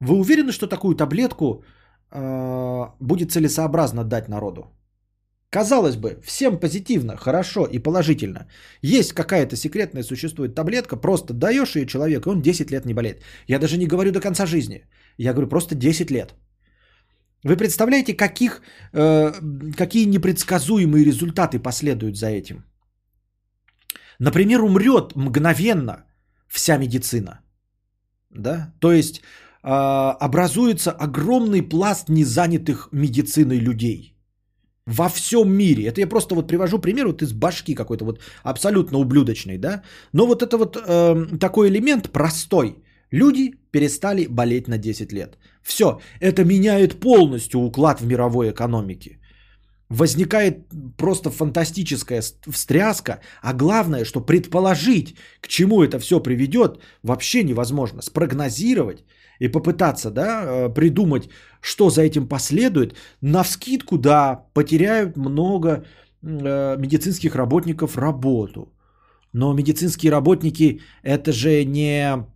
Вы уверены, что такую таблетку а, будет целесообразно дать народу? Казалось бы, всем позитивно, хорошо и положительно. Есть какая-то секретная существует таблетка, просто даешь ее человеку, и он 10 лет не болеет. Я даже не говорю до конца жизни. Я говорю просто 10 лет. Вы представляете, каких, э, какие непредсказуемые результаты последуют за этим? Например, умрет мгновенно вся медицина. Да? То есть э, образуется огромный пласт незанятых медициной людей. Во всем мире. Это я просто вот привожу пример вот из башки какой-то вот абсолютно ублюдочной, да. Но вот это вот э, такой элемент простой. Люди перестали болеть на 10 лет. Все, это меняет полностью уклад в мировой экономике. Возникает просто фантастическая встряска, а главное, что предположить, к чему это все приведет, вообще невозможно. Спрогнозировать и попытаться да, э, придумать, что за этим последует, на вскидку, да, потеряют много э, медицинских работников работу. Но медицинские работники это же не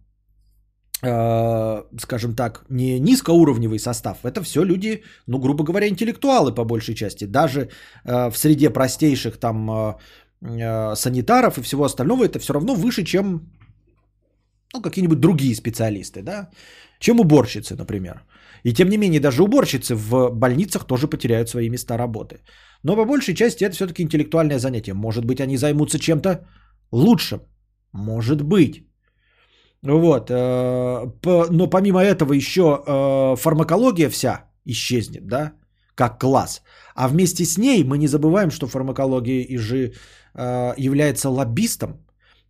скажем так, не низкоуровневый состав. Это все люди, ну, грубо говоря, интеллектуалы по большей части. Даже э, в среде простейших там э, санитаров и всего остального это все равно выше, чем ну, какие-нибудь другие специалисты, да, чем уборщицы, например. И тем не менее, даже уборщицы в больницах тоже потеряют свои места работы. Но по большей части это все-таки интеллектуальное занятие. Может быть, они займутся чем-то лучшим. Может быть. Вот. Э, но помимо этого еще э, фармакология вся исчезнет, да, как класс. А вместе с ней мы не забываем, что фармакология и же э, является лоббистом.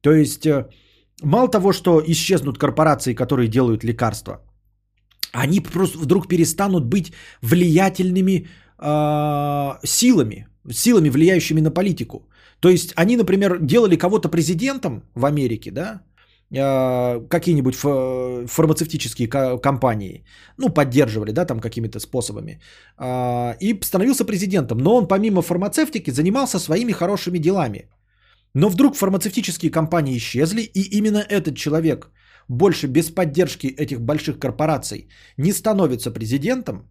То есть мало того, что исчезнут корпорации, которые делают лекарства, они просто вдруг перестанут быть влиятельными силами, силами, влияющими на политику. То есть они, например, делали кого-то президентом в Америке, да, какие-нибудь фармацевтические компании, ну, поддерживали, да, там какими-то способами, а, и становился президентом. Но он помимо фармацевтики занимался своими хорошими делами. Но вдруг фармацевтические компании исчезли, и именно этот человек больше без поддержки этих больших корпораций не становится президентом,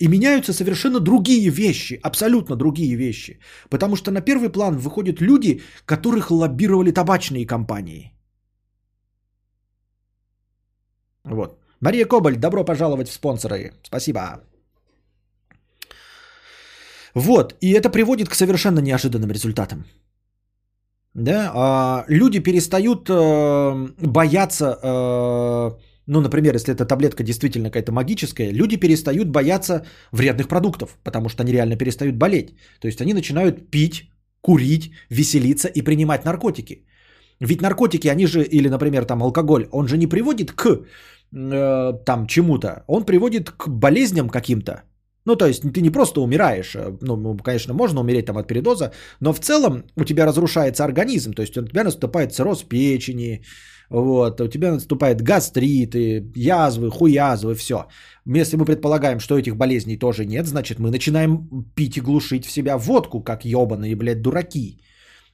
и меняются совершенно другие вещи, абсолютно другие вещи. Потому что на первый план выходят люди, которых лоббировали табачные компании – Вот. Мария Кобаль, добро пожаловать в спонсоры. Спасибо. Вот, и это приводит к совершенно неожиданным результатам. Да, а, люди перестают э, бояться, э, ну, например, если эта таблетка действительно какая-то магическая, люди перестают бояться вредных продуктов, потому что они реально перестают болеть. То есть они начинают пить, курить, веселиться и принимать наркотики. Ведь наркотики, они же, или, например, там алкоголь, он же не приводит к э, там чему-то, он приводит к болезням каким-то. Ну, то есть ты не просто умираешь, э, ну, конечно, можно умереть там от передоза, но в целом у тебя разрушается организм, то есть у тебя наступает цирроз печени, вот, у тебя наступает гастриты, язвы, хуязвы, все. Если мы предполагаем, что этих болезней тоже нет, значит мы начинаем пить и глушить в себя водку, как ебаные, блядь, дураки.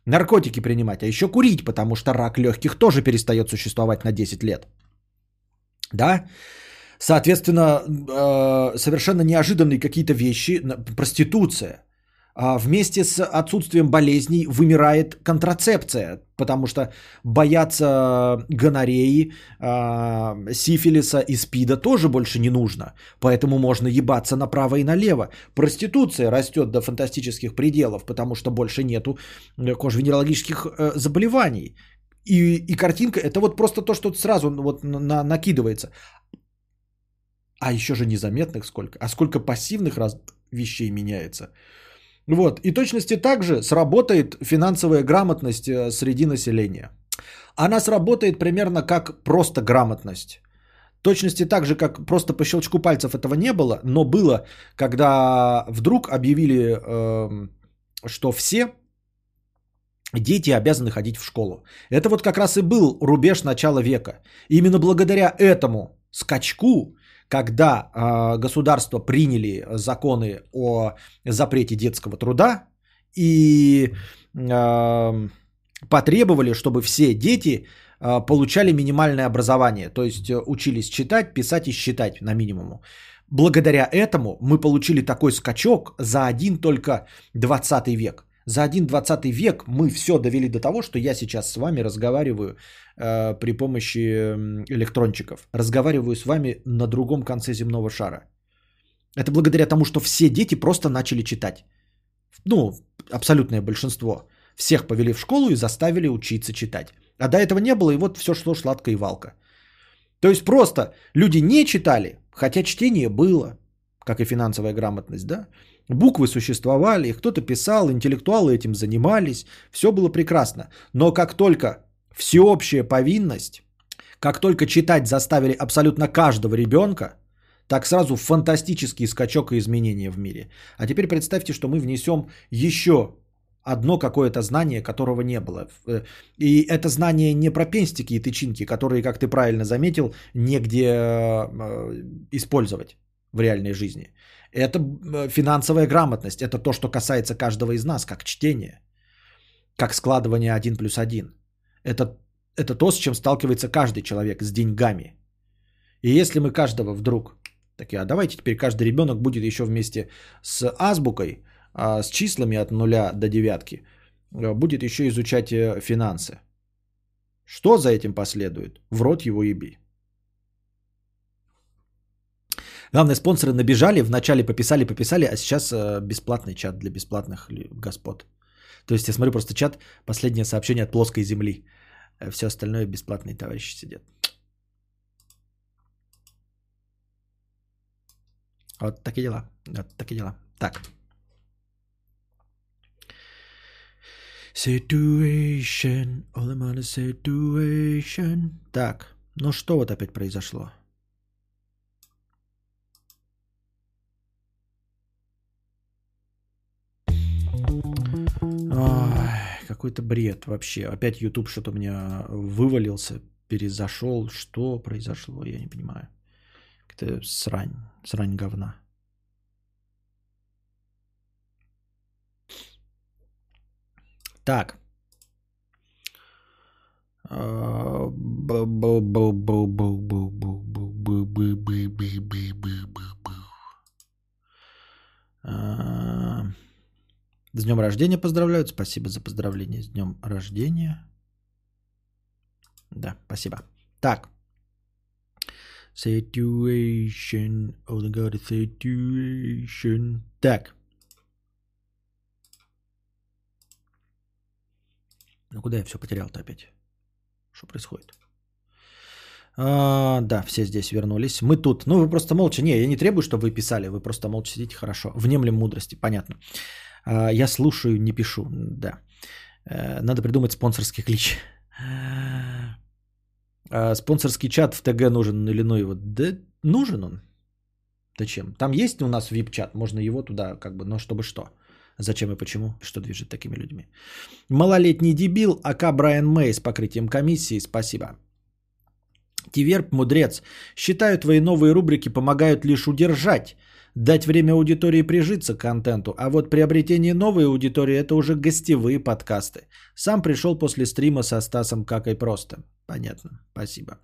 Наркотики принимать, а еще курить, потому что рак легких тоже перестает существовать на 10 лет. Да? Соответственно, э, совершенно неожиданные какие-то вещи, проституция. А вместе с отсутствием болезней вымирает контрацепция, потому что бояться гонореи, а, сифилиса и спида тоже больше не нужно. Поэтому можно ебаться направо и налево. Проституция растет до фантастических пределов, потому что больше нету э, кожно-венерологических э, заболеваний. И, и картинка это вот просто то, что сразу вот на, накидывается. А еще же незаметных сколько. А сколько пассивных раз вещей меняется. Вот. И точности также сработает финансовая грамотность э, среди населения. Она сработает примерно как просто грамотность. Точности так же, как просто по щелчку пальцев этого не было, но было, когда вдруг объявили, э, что все дети обязаны ходить в школу. Это вот как раз и был рубеж начала века. Именно благодаря этому скачку когда э, государства приняли законы о запрете детского труда и э, потребовали, чтобы все дети э, получали минимальное образование, то есть э, учились читать, писать и считать на минимуму. Благодаря этому мы получили такой скачок за один только 20 век. За один 20 век мы все довели до того, что я сейчас с вами разговариваю э, при помощи электрончиков. Разговариваю с вами на другом конце земного шара. Это благодаря тому, что все дети просто начали читать. Ну, абсолютное большинство. Всех повели в школу и заставили учиться читать. А до этого не было, и вот все шло сладко и валко. То есть просто люди не читали, хотя чтение было, как и финансовая грамотность, да? Буквы существовали, кто-то писал, интеллектуалы этим занимались, все было прекрасно. Но как только всеобщая повинность, как только читать заставили абсолютно каждого ребенка, так сразу фантастический скачок и изменения в мире. А теперь представьте, что мы внесем еще одно какое-то знание, которого не было. Э, и это знание не про пенстики и тычинки, которые, как ты правильно заметил, негде э, использовать в реальной жизни. Это э, финансовая грамотность, это то, что касается каждого из нас, как чтение, как складывание 1 плюс 1. Это, это то, с чем сталкивается каждый человек, с деньгами. И если мы каждого вдруг, так а давайте теперь каждый ребенок будет еще вместе с азбукой, а с числами от нуля до девятки, э, будет еще изучать э, финансы. Что за этим последует? В рот его еби. Главные спонсоры набежали, вначале пописали, пописали, а сейчас э, бесплатный чат для бесплатных господ. То есть я смотрю просто чат, последнее сообщение от плоской земли. Э, Все остальное бесплатные товарищи сидят. Вот такие дела. Вот такие дела. Так. Situation. All a situation. Так. Ну что вот опять произошло? Ой, какой-то бред вообще. Опять YouTube что-то у меня вывалился, перезашел. Что произошло, я не понимаю. Это срань, срань говна. Так. С днем рождения поздравляют. Спасибо за поздравление с днем рождения. Да, спасибо. Так. Situation. Oh my god, situation. Так. Ну куда я все потерял-то опять? Что происходит? А, да, все здесь вернулись. Мы тут. Ну, вы просто молча. Не, я не требую, чтобы вы писали. Вы просто молча сидите. Хорошо. Внемлем мудрости. Понятно. А, я слушаю, не пишу. Да. Э, надо придумать спонсорский клич. А, спонсорский чат в ТГ нужен или ну его? Да нужен он. Зачем? Там есть у нас вип-чат, можно его туда, как бы, но чтобы что? Зачем и почему? Что движет такими людьми? Малолетний дебил, АК Брайан Мэй с покрытием комиссии, спасибо. Тиверп, мудрец. Считаю, твои новые рубрики помогают лишь удержать, дать время аудитории прижиться к контенту, а вот приобретение новой аудитории – это уже гостевые подкасты. Сам пришел после стрима со Стасом Какой Просто. Понятно, спасибо.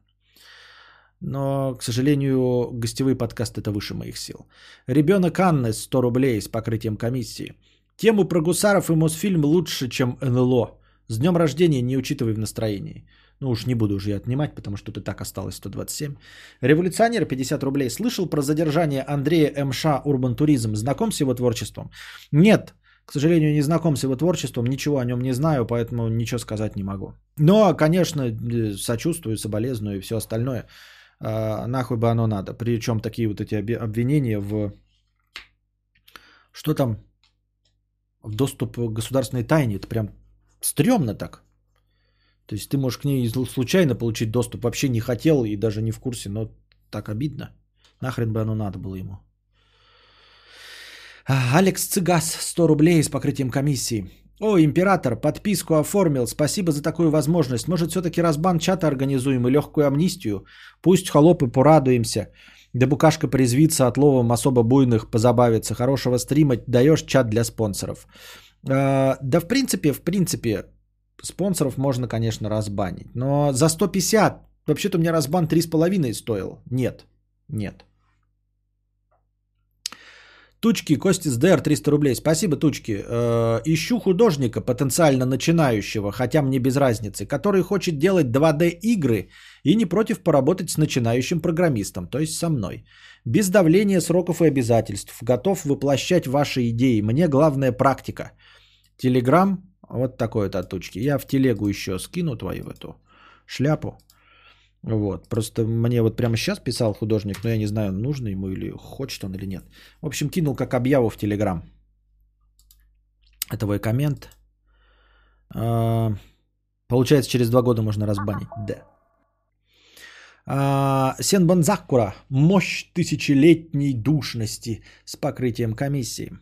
Но, к сожалению, гостевые подкасты – это выше моих сил. Ребенок Анны 100 рублей с покрытием комиссии. Тему про гусаров и Мосфильм лучше, чем НЛО. С днем рождения не учитывай в настроении. Ну уж не буду уже отнимать, потому что и так осталось 127. Революционер 50 рублей. Слышал про задержание Андрея МШ Урбан Туризм. Знаком с его творчеством? Нет, к сожалению, не знаком с его творчеством, ничего о нем не знаю, поэтому ничего сказать не могу. Но, конечно, э, сочувствую, соболезную и все остальное. А, нахуй бы оно надо. Причем такие вот эти обвинения в... Что там? В доступ к государственной тайне. Это прям стрёмно так. То есть ты можешь к ней случайно получить доступ, вообще не хотел и даже не в курсе, но так обидно. Нахрен бы оно надо было ему. А, Алекс Цыгас, 100 рублей с покрытием комиссии. О, император, подписку оформил. Спасибо за такую возможность. Может, все-таки разбан чата организуем и легкую амнистию? Пусть холопы порадуемся. Да букашка призвится от ловом особо буйных позабавиться. Хорошего стрима даешь чат для спонсоров. А, да, в принципе, в принципе, Спонсоров можно, конечно, разбанить. Но за 150, вообще-то у меня разбан 3,5 стоил. Нет, нет. Тучки, Кости с ДР 300 рублей. Спасибо, Тучки. Э, ищу художника, потенциально начинающего, хотя мне без разницы, который хочет делать 2D игры и не против поработать с начинающим программистом, то есть со мной. Без давления сроков и обязательств. Готов воплощать ваши идеи. Мне главная практика. Телеграм, вот такой вот от тучки. Я в телегу еще скину твою эту шляпу. Вот. Просто мне вот прямо сейчас писал художник, но я не знаю, нужно ему или хочет он или нет. В общем, кинул как объяву в Телеграм. Это твой коммент. А, получается, через два года можно разбанить. Да. А, Сенбан Закура. Мощь тысячелетней душности с покрытием комиссии.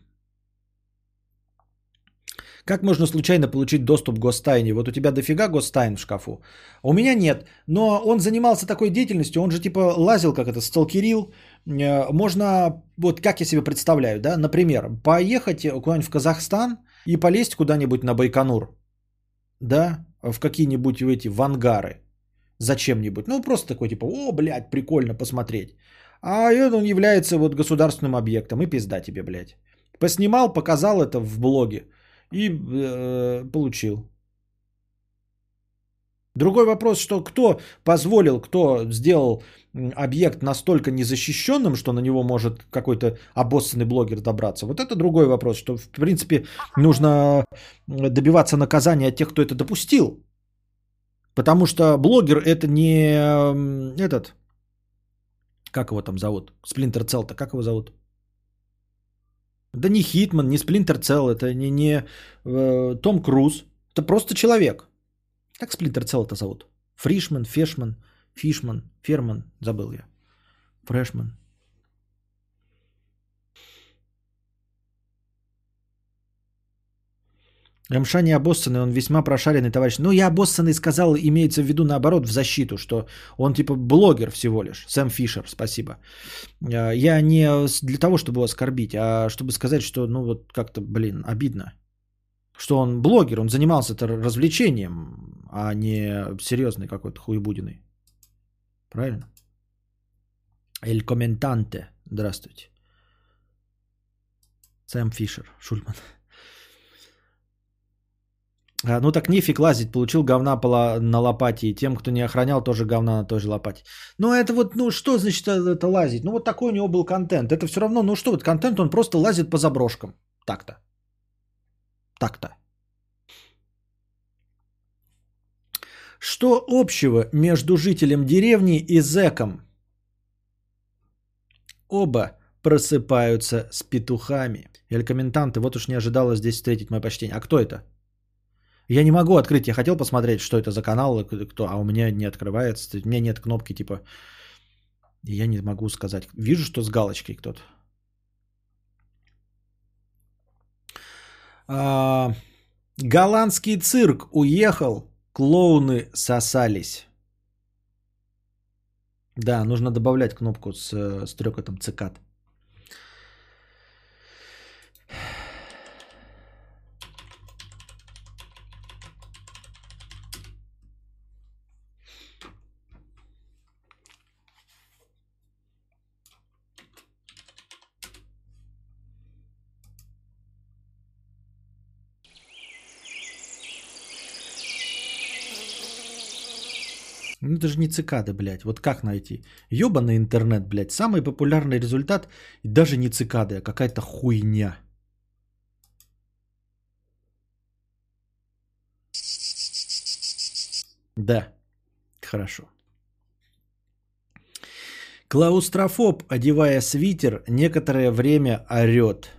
Как можно случайно получить доступ к гостайне? Вот у тебя дофига гостайн в шкафу. У меня нет. Но он занимался такой деятельностью, он же типа лазил, как это, сталкерил. Э, можно, вот как я себе представляю, да, например, поехать куда-нибудь в Казахстан и полезть куда-нибудь на Байконур, да, в какие-нибудь эти в ангары, зачем-нибудь. Ну, просто такой типа, о, блядь, прикольно посмотреть. А он является вот государственным объектом, и пизда тебе, блядь. Поснимал, показал это в блоге и э, получил. Другой вопрос, что кто позволил, кто сделал объект настолько незащищенным, что на него может какой-то обоссанный блогер добраться. Вот это другой вопрос, что в принципе нужно добиваться наказания от тех, кто это допустил. Потому что блогер это не этот, как его там зовут, Сплинтер Целта, как его зовут? Да не Хитман, не Сплинтер Цел, это не, не э, Том Круз. Это просто человек. Как Сплинтер Цел это зовут? Фришман, Фешман, Фишман, Ферман, забыл я. Фрешман. МШ не обоссанный, он весьма прошаренный товарищ. Ну, я обоссанный сказал, имеется в виду наоборот в защиту, что он типа блогер всего лишь. Сэм Фишер, спасибо. А, я не для того, чтобы его оскорбить, а чтобы сказать, что, ну, вот как-то, блин, обидно. Что он блогер, он занимался это развлечением, а не серьезный какой-то хуебудиной. Правильно? Эль комментанте. Здравствуйте. Сэм Фишер, Шульман. А, ну так нефиг лазить, получил говна на лопате. И тем, кто не охранял, тоже говна на той же лопате. Ну это вот, ну что значит это лазить? Ну вот такой у него был контент. Это все равно, ну что вот контент, он просто лазит по заброшкам. Так-то. Так-то. Что общего между жителем деревни и зэком? Оба просыпаются с петухами. Эль комментанты, вот уж не ожидала здесь встретить мое почтение. А кто это? Я не могу открыть, я хотел посмотреть, что это за канал, кто, а у меня не открывается, у меня нет кнопки типа Я не могу сказать. Вижу, что с галочкой кто-то. А, голландский цирк уехал, клоуны сосались. Да, нужно добавлять кнопку с, с трекотом цикад. Ну это же не цикады, блядь. Вот как найти? Ёбаный интернет, блядь. Самый популярный результат даже не цикады, а какая-то хуйня. Да, хорошо. Клаустрофоб, одевая свитер, некоторое время орет.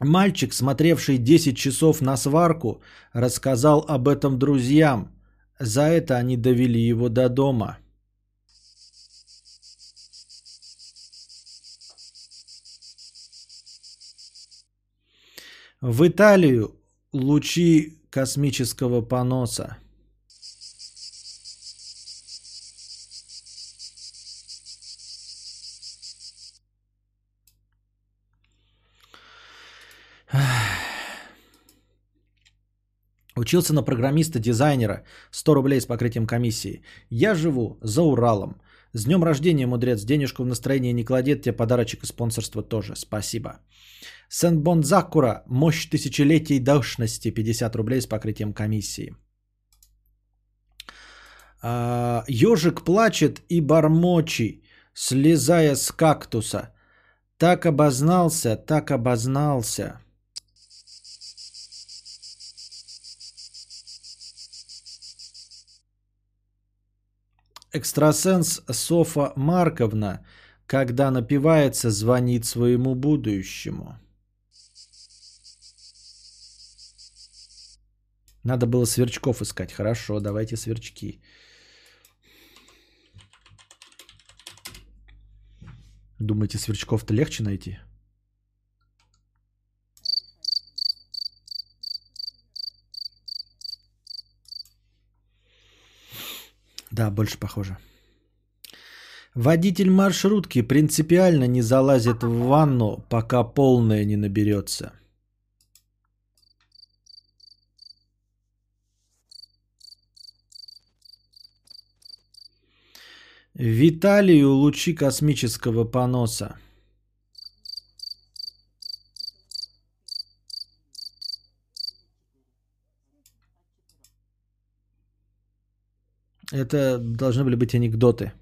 Мальчик, смотревший 10 часов на сварку, рассказал об этом друзьям. За это они довели его до дома. В Италию лучи космического поноса. Учился на программиста-дизайнера. 100 рублей с покрытием комиссии. Я живу за Уралом. С днем рождения, мудрец. Денежку в настроение не кладет. Тебе подарочек и спонсорство тоже. Спасибо. Сен-Бонзакура. Мощь тысячелетий душности. 50 рублей с покрытием комиссии. А, ежик плачет и бормочи, слезая с кактуса. Так обознался, так обознался. Экстрасенс Софа Марковна, когда напивается, звонит своему будущему. Надо было сверчков искать. Хорошо, давайте сверчки. Думаете, сверчков-то легче найти? Да, больше похоже. Водитель маршрутки принципиально не залазит в ванну, пока полная не наберется. Виталию лучи космического поноса. Это должны были быть анекдоты.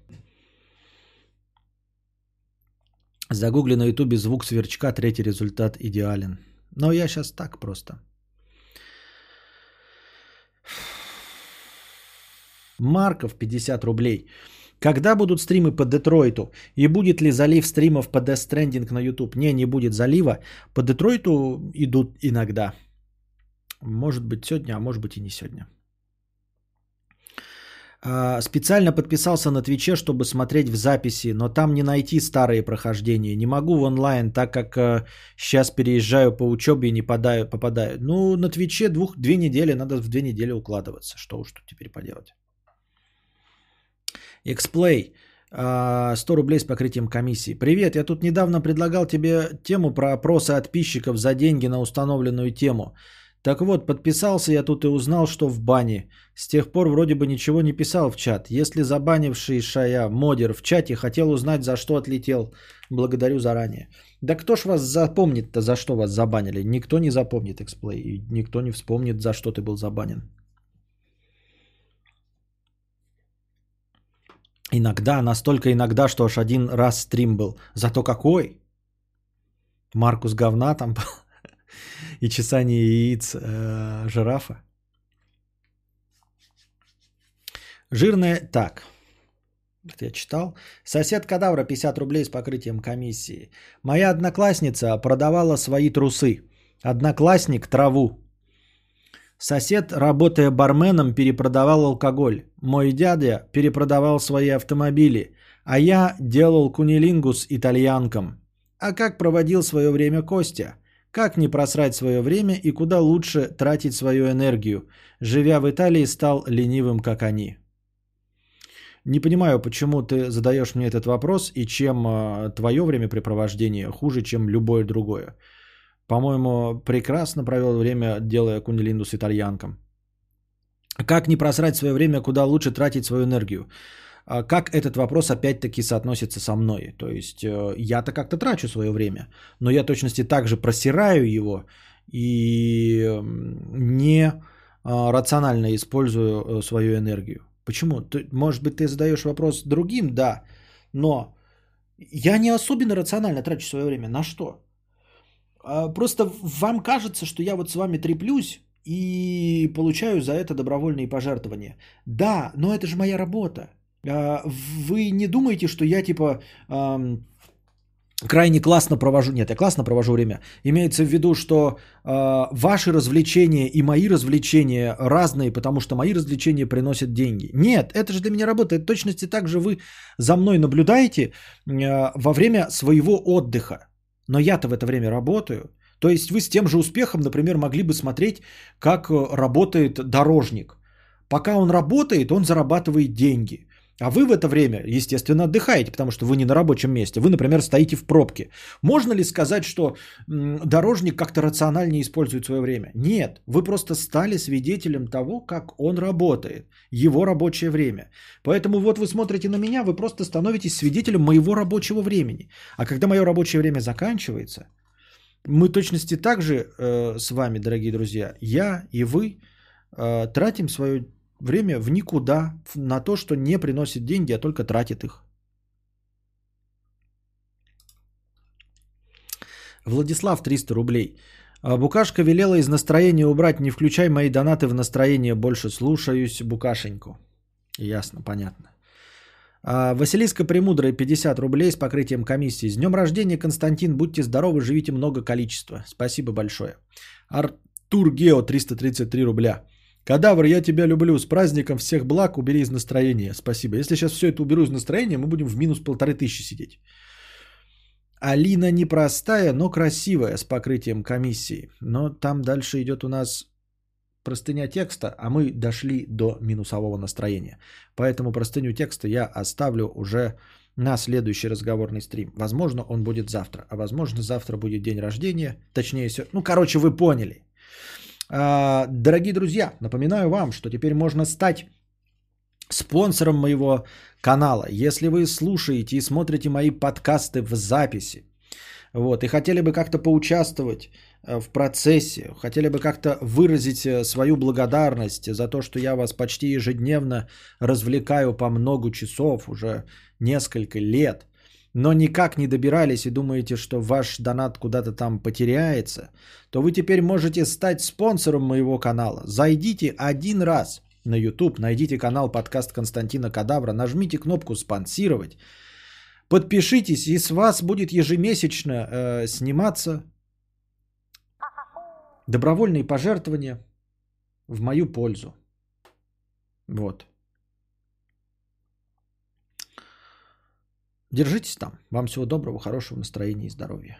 Загугли на ютубе звук сверчка, третий результат идеален. Но я сейчас так просто. Марков 50 рублей. Когда будут стримы по Детройту? И будет ли залив стримов по Death Stranding на YouTube? Не, не будет залива. По Детройту идут иногда. Может быть сегодня, а может быть и не сегодня. А, специально подписался на Твиче, чтобы смотреть в записи, но там не найти старые прохождения. Не могу в онлайн, так как сейчас переезжаю по учебе и не попадаю. попадаю. Ну, на Твиче двух, две недели, надо в две недели укладываться. Что уж тут теперь поделать. Xplay. 100 рублей с покрытием комиссии. Привет, я тут недавно предлагал тебе тему про опросы подписчиков за деньги на установленную тему. Так вот, подписался я тут и узнал, что в бане. С тех пор вроде бы ничего не писал в чат. Если забанивший шая модер в чате хотел узнать, за что отлетел, благодарю заранее. Да кто ж вас запомнит-то, за что вас забанили? Никто не запомнит эксплей. И никто не вспомнит, за что ты был забанен. Иногда, настолько иногда, что аж один раз стрим был. Зато какой? Маркус говна там и чесание яиц э, жирафа. Жирная... Так. Это я читал. Сосед кадавра 50 рублей с покрытием комиссии. Моя одноклассница продавала свои трусы. Одноклассник траву. Сосед, работая барменом, перепродавал алкоголь. Мой дядя перепродавал свои автомобили, а я делал кунилингус итальянкам. А как проводил свое время Костя? Как не просрать свое время и куда лучше тратить свою энергию? Живя в Италии, стал ленивым, как они. Не понимаю, почему ты задаешь мне этот вопрос и чем э, твое времяпрепровождение хуже, чем любое другое. По-моему, прекрасно провел время, делая кунилинду с итальянком. Как не просрать свое время, куда лучше тратить свою энергию? А как этот вопрос опять-таки соотносится со мной? То есть э, я-то как-то трачу свое время, но я точности также просираю его и не а, рационально использую э, свою энергию. Почему? Может быть, ты задаешь вопрос другим, да, но я не особенно рационально трачу свое время. На что? А, просто вам кажется, что я вот с вами треплюсь и получаю за это добровольные пожертвования. Да, но это же моя работа. А, вы не думаете, что я типа крайне классно провожу, нет, я классно провожу время. Имеется в виду, что э, ваши развлечения и мои развлечения разные, потому что мои развлечения приносят деньги. Нет, это же для меня работает. Точности так же вы за мной наблюдаете э, во время своего отдыха. Но я-то в это время работаю. То есть вы с тем же успехом, например, могли бы смотреть, как работает дорожник. Пока он работает, он зарабатывает деньги. А вы в это время, естественно, отдыхаете, потому что вы не на рабочем месте. Вы, например, стоите в пробке. Можно ли сказать, что дорожник как-то рациональнее использует свое время? Нет, вы просто стали свидетелем того, как он работает, его рабочее время. Поэтому вот вы смотрите на меня, вы просто становитесь свидетелем моего рабочего времени. А когда мое рабочее время заканчивается, мы точности так же э, с вами, дорогие друзья, я и вы э, тратим свое время в никуда, на то, что не приносит деньги, а только тратит их. Владислав 300 рублей. А, Букашка велела из настроения убрать, не включай мои донаты в настроение, больше слушаюсь Букашеньку. Ясно, понятно. А, Василиска Премудрая 50 рублей с покрытием комиссии. С днем рождения, Константин, будьте здоровы, живите много количества. Спасибо большое. Артур Гео 333 рубля. Кадавр, я тебя люблю. С праздником всех благ. Убери из настроения. Спасибо. Если сейчас все это уберу из настроения, мы будем в минус полторы тысячи сидеть. Алина непростая, но красивая с покрытием комиссии. Но там дальше идет у нас простыня текста, а мы дошли до минусового настроения. Поэтому простыню текста я оставлю уже на следующий разговорный стрим. Возможно, он будет завтра, а возможно, завтра будет день рождения. Точнее, все. Ну, короче, вы поняли. А, дорогие друзья, напоминаю вам, что теперь можно стать спонсором моего канала. Если вы слушаете и смотрите мои подкасты в записи, вот, и хотели бы как-то поучаствовать э, в процессе, хотели бы как-то выразить э, свою благодарность за то, что я вас почти ежедневно развлекаю по много часов, уже несколько лет – но никак не добирались и думаете, что ваш донат куда-то там потеряется, то вы теперь можете стать спонсором моего канала. Зайдите один раз на YouTube, найдите канал подкаст Константина Кадавра, нажмите кнопку «Спонсировать», подпишитесь, и с вас будет ежемесячно э, сниматься добровольные пожертвования в мою пользу. Вот. Держитесь там. Вам всего доброго, хорошего настроения и здоровья.